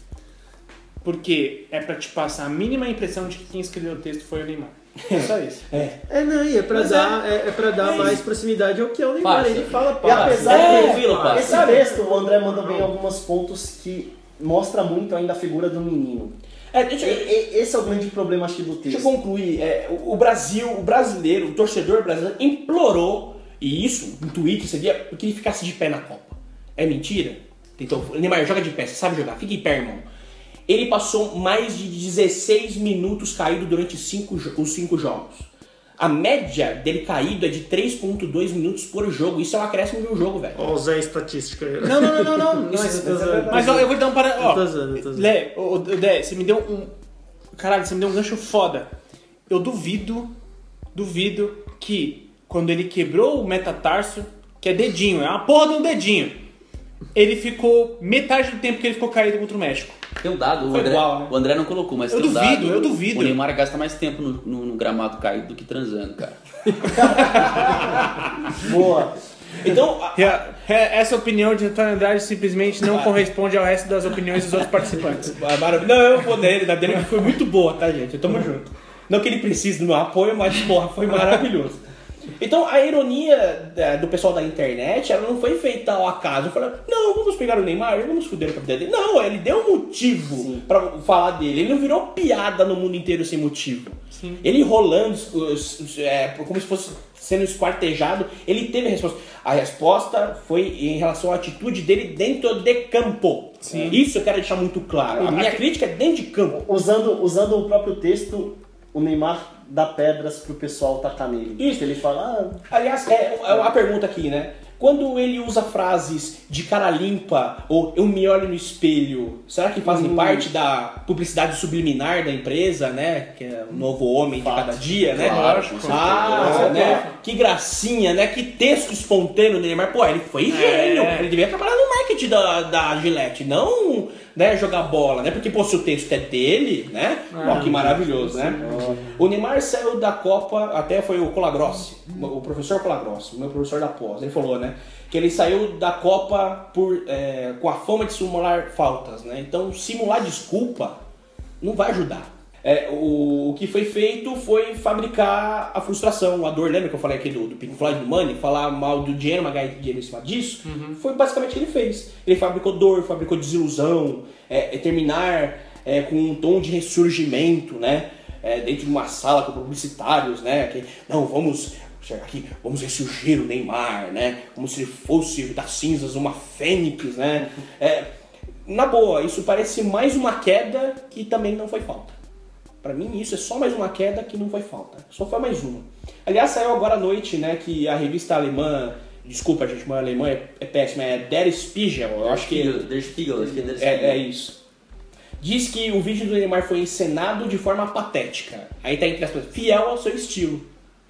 Porque é pra te passar a mínima impressão de que quem escreveu o texto foi o Neymar. É só isso. É, não, e é pra Mas dar, é, é pra dar É mais isso. proximidade ao que é o Neymar. Parça. Ele fala E parça. apesar É, pai. esse texto, o André manda bem alguns pontos que mostra muito ainda a figura do menino. É, deixa, E- eu- e- esse é o grande problema, acho que, do deixa eu texto. concluir. É, o Brasil, o brasileiro, o torcedor brasileiro implorou, e isso, um tweet, você via, que ele ficasse de pé na Copa. É mentira? Tentou, Neymar, joga de pé, você sabe jogar, fica em pé, irmão. Ele passou mais de 16 minutos caído durante cinco os cinco jogos. A média dele caído é de 3.2 minutos por jogo. Isso é um acréscimo de um jogo, velho. Ó, o Zé Estatística aí. Não, não, não, não, não. Não, Isso- mas ó, eu vou dar um para. Eu Ó, tô eu tô. Lé, Dé, você me deu um. Caralho, você me deu um gancho foda. Eu duvido, duvido que quando ele quebrou o metatarso, que é dedinho, é uma porra de um dedinho, ele ficou metade do tempo que ele ficou caído contra o México. Tem um dado, o Foi André, igual, né? o André não colocou, mas Eu tem um duvido, dado. eu duvido. O Neymar gasta mais tempo no, no- no gramado caído do que transando, cara. Boa. Então, a- é- Essa opinião de Antônio Andrade simplesmente não corresponde ao resto das opiniões dos outros participantes. Ah, maravilha. Não, eu vou dele, da dele foi muito boa, tá, gente? Tamo junto. Não que ele precise do meu apoio, mas, porra, foi maravilhoso. Então, a ironia da- do pessoal da internet, ela não foi feita ao acaso. Falaram, não, vamos pegar o Neymar vamos foder a vida dele. Não, ele deu um motivo pra falar dele. Ele não virou piada no mundo inteiro sem motivo. Ele rolando, é, como se fosse sendo esquartejado, ele teve a resposta. A resposta foi em relação à atitude dele dentro de campo. Isso eu quero deixar muito claro. A minha crítica é dentro de campo. Usando, usando o próprio texto, o Neymar dá pedras pro pessoal tacar nele. Isso. Ele fala, ah, Aliás, é é uma pergunta aqui, né? Quando ele usa frases de cara limpa ou eu me olho no espelho, será que fazem parte da publicidade subliminar da empresa, né? Que é o novo homem de cada dia, né? Claro. Ah, Claro. né? Que gracinha, né? Que texto espontâneo do Neymar. Pô, ele foi gênio. Ele devia trabalhar no marketing da, da Gillette, não né, jogar bola, né? Porque, pô, se o texto é dele, né? Ó, que maravilhoso, né? O Neymar saiu da Copa, até foi o Colagrossi, o professor Colagrossi, meu professor da pós, ele falou, né? Que ele saiu da Copa por, é, com a fama de simular faltas, né? Então, simular desculpa não vai ajudar. É, o, o que foi feito foi fabricar a frustração, a dor. Lembra que eu falei aqui do, do Pink Floyd do Money? Falar mal do dinheiro, mas ganhar dinheiro em cima disso? Foi basicamente o que ele fez. Ele fabricou dor, fabricou desilusão, é, é terminar é, com um tom de ressurgimento, né? É, dentro de uma sala com publicitários, né? Que, não, vamos chegar aqui, vamos ressurgir o Neymar, né? Como se ele fosse das cinzas uma fênix, né? É, na boa, isso parece mais uma queda que também não foi falta. Pra mim, isso é só mais uma queda que não foi falta. Só foi mais uma. Aliás, saiu agora à noite, né, que a revista alemã, desculpa, gente, mas alemã é, é péssima, é Der Spiegel, eu acho que Der Spiegel, acho que é Der é, Spiegel. é isso. Diz que o vídeo do Neymar foi encenado de forma patética. Aí tá entre aspas, fiel ao seu estilo.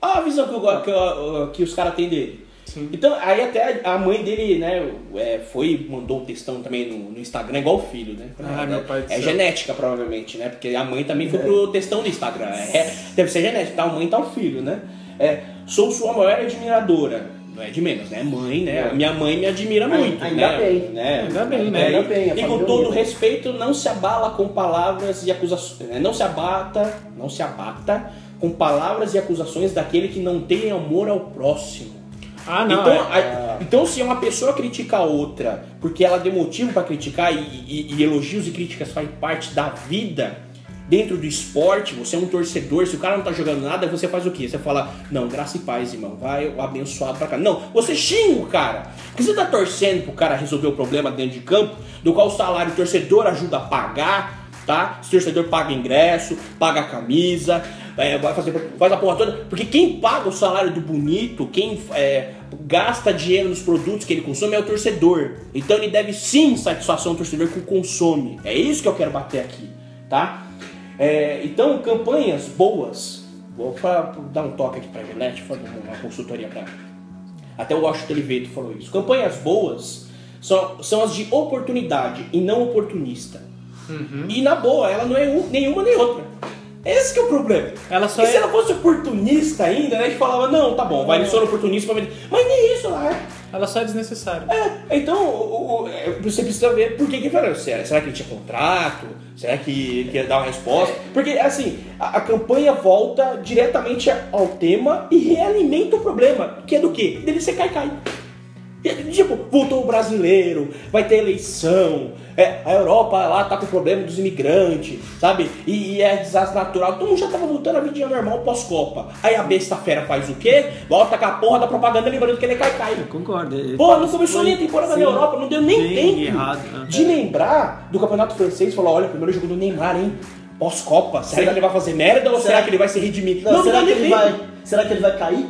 Olha a visão que, eu que, eu- que os caras têm dele. Então, aí até a mãe dele, né, é, foi, mandou um textão também no, no Instagram, igual o filho, né? Ah, é, meu pai do é genética, provavelmente, né? Porque a mãe também foi pro textão do Instagram. É, deve ser genética, tá a mãe, tá o filho, né? É, sou sua maior admiradora. Não é de menos, né? Mãe, né? A minha mãe me admira muito. ainda né? bem. Né? Ainda bem, né? É, Ainda bem, E com todo unida. respeito, não se abala com palavras e acusações. né? Não se abata, não se abata com palavras e acusações daquele que não tem amor ao próximo. Ah, não. então, é. a- então, se uma pessoa critica a outra porque ela tem motivo para criticar e, e- e elogios e críticas fazem parte da vida dentro do esporte, você é um torcedor, se o cara não tá jogando nada, você faz o quê? Você fala, não, graça e paz, irmão, vai o abençoado pra cá. Não, você xinga o cara. Porque você tá torcendo pro cara resolver o problema dentro de campo, do qual o salário o torcedor ajuda a pagar, tá? O torcedor paga ingresso, paga a camisa, é, vai fazer, faz a porra toda. Porque quem paga o salário do bonito, quem é, gasta dinheiro nos produtos que ele consome é o torcedor. Então ele deve sim satisfação ao torcedor que o consome. É isso que eu quero bater aqui, tá? É, então, campanhas boas. Vou dar um toque aqui pra Gillette, fazer uma consultoria pra até o Washington Oliveto falou isso. Campanhas boas são, são as de oportunidade e não oportunista. E na boa, ela não é um- nenhuma nem outra. Esse que é o problema. Ela só e se é- ela fosse oportunista ainda, né, a gente falava, não, tá bom, vai no oportunista pra vender. Mas nem isso lá é. Ela só é desnecessária. É, então o- o- é, você precisa ver por que que falou. Será, será que ele tinha contrato? Será que ele queria dar uma resposta? Porque, assim, a, a campanha volta diretamente ao tema e realimenta o problema. Que é do quê? Dele ser cai-cai. Tipo, voltou o brasileiro, vai ter eleição, é, a Europa lá tá com o problema dos imigrantes, sabe? E, e é desastre natural. Todo mundo já tava voltando a vidinha normal pós-Copa. Aí a besta fera faz o quê? Volta com a porra da propaganda lembrando que ele é cai-cai. Eu concordo. Pô, não começou nem a temporada na Europa, não deu nem tempo errado, né? de lembrar do campeonato francês e falar: olha, primeiro jogo do Neymar, hein? Pós-Copa, será, que ele vai fazer merda ou será, Será- que ele vai se redimir? Não, será, deu que ele tempo, vai, será que ele vai cair?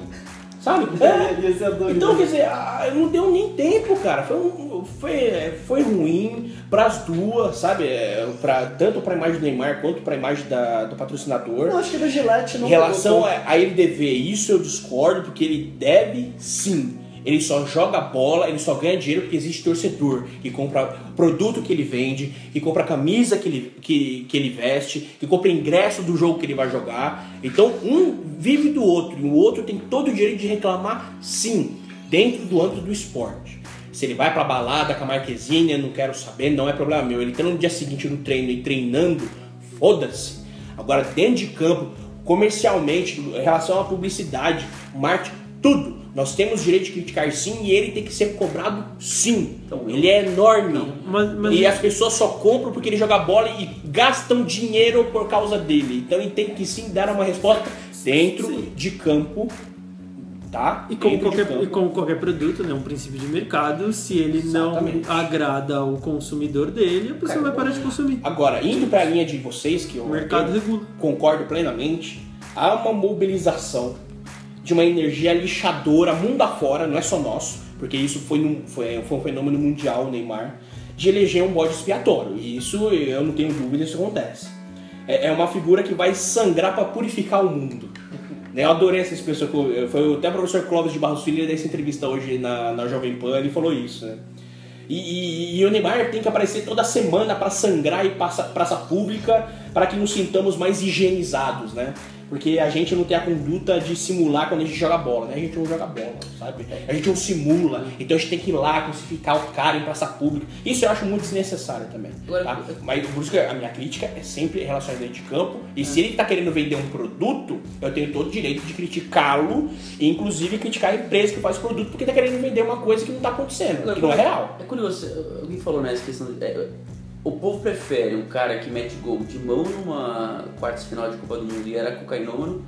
Sabe? É. Ia ser doido. Então, quer dizer, ah, não deu nem tempo, cara. Foi, um- foi, foi ruim pras duas, sabe? É, Pra, tanto pra imagem do Neymar quanto pra imagem da, do patrocinador. Eu acho que no Gillette não Em relação a, a ele dever isso, eu discordo, porque ele deve sim. Ele só joga bola, ele só ganha dinheiro porque existe torcedor que compra produto que ele vende, que compra camisa que ele, que, que ele veste, que compra ingresso do jogo que ele vai jogar. Então, um vive do outro e o outro tem todo o direito de reclamar, sim, dentro do âmbito do esporte. Se ele vai pra balada com a Marquezine, eu não quero saber, não é problema meu. Ele tá no dia seguinte no treino e treinando, foda-se. Agora, dentro de campo, comercialmente, em relação à publicidade, marketing, tudo. Nós temos direito de criticar sim e ele tem que ser cobrado sim. Então, ele é enorme. mas- mas- E as pessoas só compram porque ele joga bola e gastam dinheiro por causa dele. Então ele tem que sim dar uma resposta dentro de campo. Tá? E como, qualquer, e como qualquer produto, né, um princípio de mercado, se ele Exatamente. não agrada ao consumidor dele, a pessoa Cara, vai parar de consumir. Agora, indo para a linha de vocês, que eu, O mercado regula. concordo plenamente, há uma mobilização de uma energia lixadora mundo afora, não é só nosso, porque isso foi, num- foi, foi um fenômeno mundial, o Neymar, de eleger um bode expiatório. E isso eu não tenho dúvida, isso acontece. É, é uma figura que vai sangrar para purificar o mundo. Eu adorei essa expressão. Foi até o professor Clóvis de Barros Filho ele deu essa entrevista hoje na, na Jovem Pan, ele falou isso, né? E, e- e o Neymar tem que aparecer toda semana para sangrar e praça, praça pública para que nos sintamos mais higienizados, né? Porque a gente não tem a conduta de simular quando a gente joga bola, né? A gente não joga bola, sabe? A gente não simula, então a gente tem que ir lá crucificar o cara em praça pública. Isso eu acho muito desnecessário também. Tá? Mas por isso que a minha crítica é sempre relacionada dentro de campo. E se ele tá querendo vender um produto, eu tenho todo o direito de criticá-lo e inclusive criticar a empresa que faz o produto porque tá querendo vender uma coisa que não tá acontecendo, que não é real. É curioso, alguém falou nessa questão. de- é, o povo prefere um cara que mete gol de mão numa quarta de final de Copa do Mundo e era cocainômano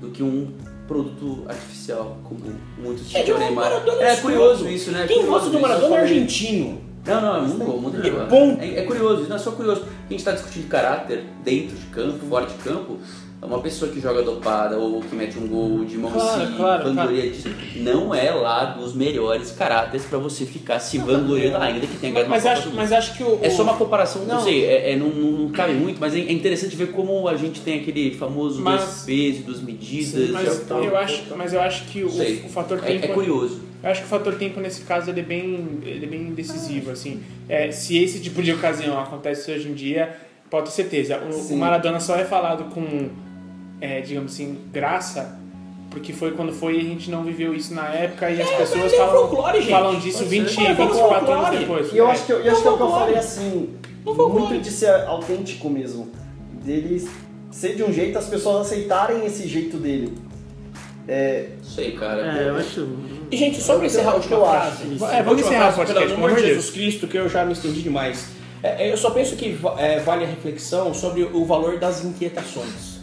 do que um produto artificial, como muitos É, chamam o o Neymar. É escroto. curioso isso, né? Quem gosta do. Maradona é argentino. Não, não, é muito bom, muito E bom. É, é curioso, não é só curioso. A gente está discutindo caráter dentro de campo, fora de campo. Uma pessoa que joga dopada ou que mete um gol de mão Claro, assim, claro, vangloriando disso, não é lá dos melhores caráteres pra você ficar se vangloriando ainda que tenha ganhado Mas Copa acho, mas acho que o. É só uma comparação, não, Não. sei, é, é- não, não, cabe muito, mas é é interessante ver como a gente tem aquele famoso Mas- dois pesos, duas medidas. Mas é tal. eu acho, mas eu acho que o, o fator É, tempo é curioso. Eu acho que o fator tempo nesse caso ele é bem, ele é bem decisivo, assim. É, se esse tipo de ocasião acontece hoje em dia, pode ter certeza. O, Sim. o Maradona só é falado com, é, digamos assim, graça, porque foi quando foi e a gente não viveu isso na época e as pessoas mas é falam, folclore, falam disso Pode 20, ser. Mas é 24 anos depois. E eu É. acho que, eu, eu acho que é o que eu falei assim, muito de ser autêntico mesmo. Dele ser de um jeito, as pessoas aceitarem esse jeito dele. É, sei, cara. É, eu acho. E, gente, só pra encerrar a última Eu frase. É, É, vamos encerrar o frase, podcast, Pelo amor de Jesus Cristo, que eu já me estendi demais. É, é, eu só penso que é, vale a reflexão sobre o valor das inquietações.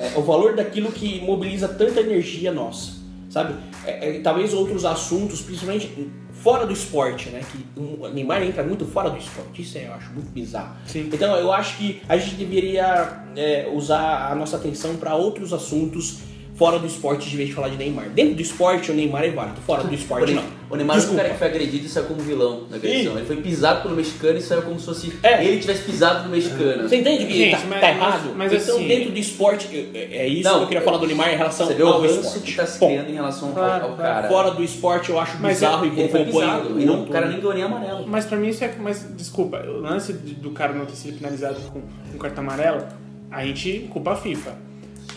É, o valor daquilo que mobiliza tanta energia nossa. Sabe? É, é, talvez outros assuntos, principalmente fora do esporte, né? Que o Neymar entra muito fora do esporte. Isso é, eu acho muito bizarro. Sim. Então eu acho que a gente deveria é, usar a nossa atenção para outros assuntos fora do esporte de vez de falar de Neymar. Dentro do esporte o Neymar é válido, fora do O esporte Neymar, não. o Neymar é um Desculpa. cara que foi agredido e saiu como vilão na agressão. Ih. Ele foi pisado pelo mexicano e saiu como se fosse É. ele tivesse pisado no mexicano. Você entende que Gente, tá, mas- tá errado? mas- mas então, assim- dentro do esporte, é, é isso Não, que eu queria falar do Neymar em relação Você vê o ao ranço esporte. que tá se Bom, criando em relação ao- Claro, ao, claro. cara. fora do esporte eu acho Mas bizarro é- e compõe pisado. o E o cara nem deu nem amarelo. Mas pra mim isso é. Mas desculpa, o lance do cara não ter sido penalizado com um cartão amarelo, a gente culpa a FIFA.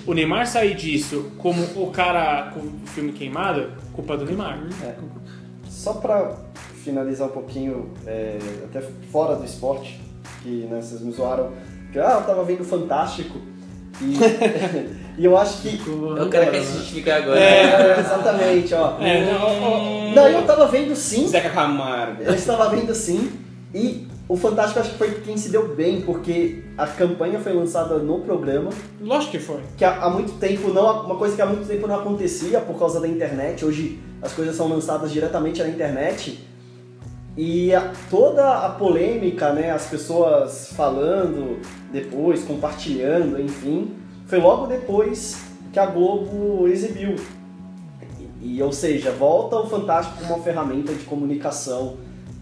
O Neymar sair disso como o cara com o filme queimado, culpa do Neymar. Só pra finalizar um pouquinho, é, até fora do esporte, que né, vocês me zoaram, que ah, eu tava vendo Fantástico e, e eu acho que. O cara quer se justificar agora. É, exatamente, ó. É, não, Não, eu tava vendo sim, Zeca Camargo. eu estava vendo sim, e o Fantástico acho que foi quem se deu bem, porque a campanha foi lançada no programa, lógico que foi. que há, há muito tempo não uma coisa que há muito tempo não acontecia por causa da internet. Hoje as coisas são lançadas diretamente na internet e a- toda a polêmica, né, as pessoas falando depois, compartilhando, enfim, foi logo depois que a Globo exibiu. E, e, ou seja, volta o Fantástico como uma ferramenta de comunicação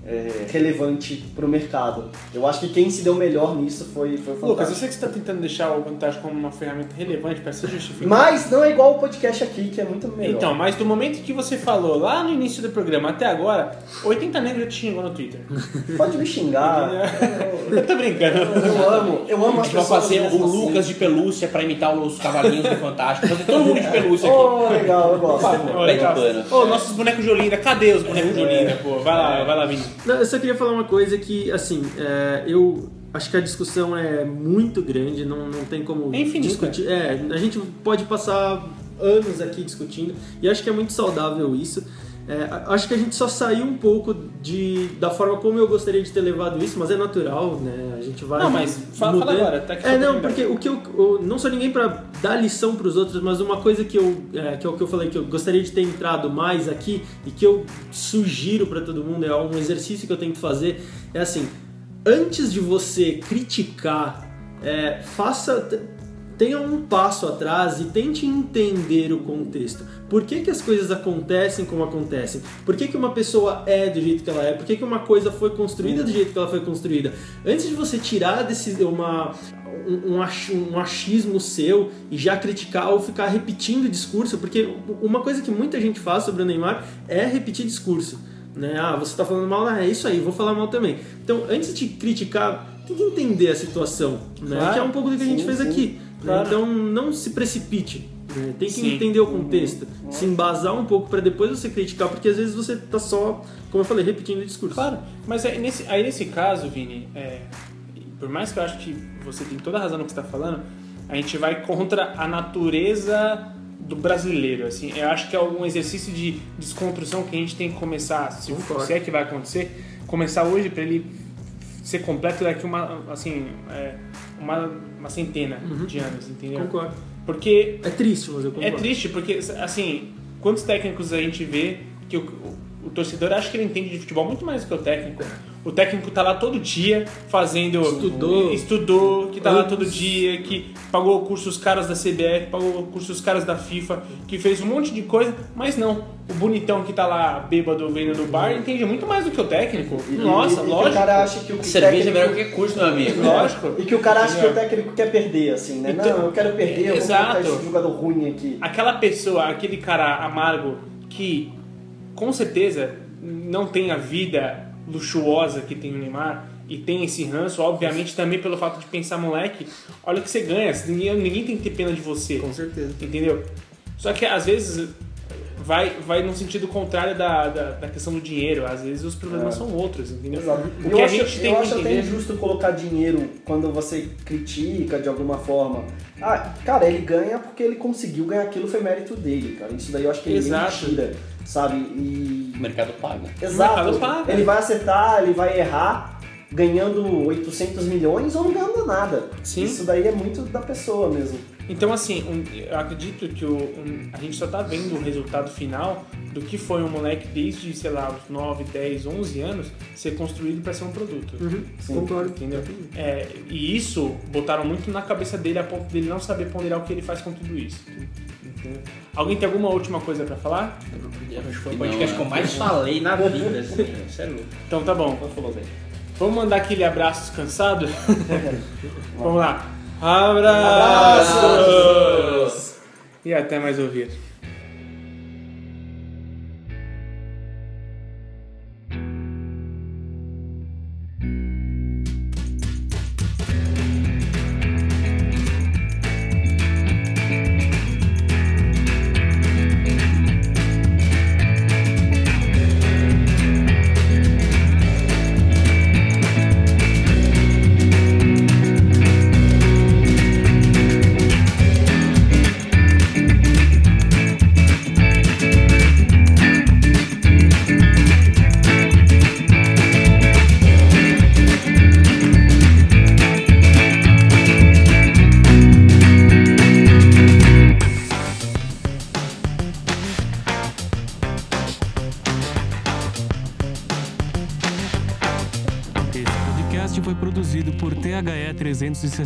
é, relevante para o mercado. Eu acho que quem se deu melhor nisso foi, foi o Fantástico. Lucas, eu sei que você está tentando deixar o Fantástico como uma ferramenta relevante para se justificar. Mas não é igual o podcast aqui, que é muito melhor. Então, mas do momento que você falou lá no início do programa até agora, 80 negros te xingou no Twitter. Pode me xingar. Eu tô brincando. Eu amo, eu amo A as gente vai pessoas. fazer o assim. Lucas de pelúcia pra imitar os cavalinhos do Fantástico. Fazer todo mundo de pelúcia aqui. Oh, legal, eu gosto. Ô, Pega legal. Ô, nossos bonecos de Olinda, cadê os bonecos de Olinda, pô? Vai lá, vai lá, Vini. Eu só queria falar uma coisa que, assim, é, eu acho que a discussão é muito grande, não, não tem como É infinita. discutir. É, a gente pode passar anos aqui discutindo e acho que é muito saudável isso. É, acho que a gente só saiu um pouco de, da forma como eu gostaria de ter levado isso, mas é natural, né? A gente vai. Não, mas fala- fala agora, tá aqui É, não, porque o que eu, eu não sou ninguém pra dar lição pros outros, mas uma coisa que eu é, que é o que eu falei que eu gostaria de ter entrado mais aqui e que eu sugiro pra todo mundo é um exercício que eu tento fazer é assim, antes de você criticar, é, faça tenha um passo atrás e tente entender o contexto. Por que, que as coisas acontecem como acontecem? Por que, que uma pessoa é do jeito que ela é? Por que, que uma coisa foi construída do jeito que ela foi construída? Antes de você tirar desse, uma, um, ach- achismo seu e já criticar ou ficar repetindo o discurso, porque uma coisa que muita gente faz sobre o Neymar é repetir discurso. Né? Ah, você está falando mal, ah, é isso aí, vou falar mal também. Então, antes de criticar, tem que entender a situação, né? Claro. que é um pouco do que a gente Sim, fez sim. aqui. Claro. Então, não se precipite. né? Tem que Sim. entender o contexto, se embasar um pouco para depois você criticar, porque às vezes você tá só, como eu falei, repetindo o discurso. Claro, mas aí nesse, aí nesse caso, Vini, é, por mais que eu acho que você tem toda a razão no que você está falando, a gente vai contra a natureza do brasileiro. Assim, eu acho que é algum exercício de desconstrução que a gente tem que começar, se, se é que vai acontecer, começar hoje para ele ser completo daqui uma, assim, é, uma, uma centena de anos, entendeu? Concordo. Porque É triste, mas eu é concordo. triste porque, assim, quantos técnicos a gente vê que o, o torcedor acha que ele entende de futebol muito mais do que o técnico. O técnico tá lá todo dia fazendo. Estudou. Estudou, que tá lá todo dia, que pagou o curso dos caras da CBF, pagou o curso dos caras da FIFA, que fez um monte de coisa, mas não. O bonitão que tá lá bêbado vendo no bar entende muito mais do que o técnico. E- Nossa, e, e que lógico. o cara acha que o Cerveja é melhor técnico... que curso, meu amigo. Lógico. E que o cara acha que o técnico quer perder, assim, né? Então, não, eu quero perder, eu vou exato. colocar esse jogador ruim aqui. aquela pessoa, aquele cara amargo que com certeza não tem a vida luxuosa que tem o Neymar e tem esse ranço, obviamente também pelo fato de pensar, moleque, olha o que você ganha, ninguém, ninguém tem que ter pena de você. Com certeza. Entendeu? Só que às vezes vai, vai no sentido contrário da, da, da questão do dinheiro, às vezes os problemas É. são outros, entendeu? Exato. O eu que a acho, gente tem eu que acho até injusto colocar dinheiro quando você critica de alguma forma. Ah, cara, ele ganha porque ele conseguiu ganhar aquilo, foi mérito dele, cara. Isso daí eu acho que ele Exato. tira, sabe? E. O mercado paga. Exato. mercado paga. Ele vai acertar, ele vai errar, ganhando 800 milhões ou não ganhando nada. Sim. Isso daí é muito da pessoa mesmo. Então, assim, um- eu acredito que o, um- a gente só tá vendo o resultado final do que foi um moleque desde, sei lá, os 9, 10, 11 anos ser construído para ser um produto. Sim. Concordo. Entendeu? É, e isso botaram muito na cabeça dele a ponto dele não saber ponderar o que ele faz com tudo isso. Entendeu? Alguém tem alguma última coisa para falar? Acho que foi o podcast que eu mais falei na vida, assim. Isso é louco. Então tá bom. Vamos mandar aquele abraço descansado? Vamos lá. Abraços! E até mais ouvir. Esse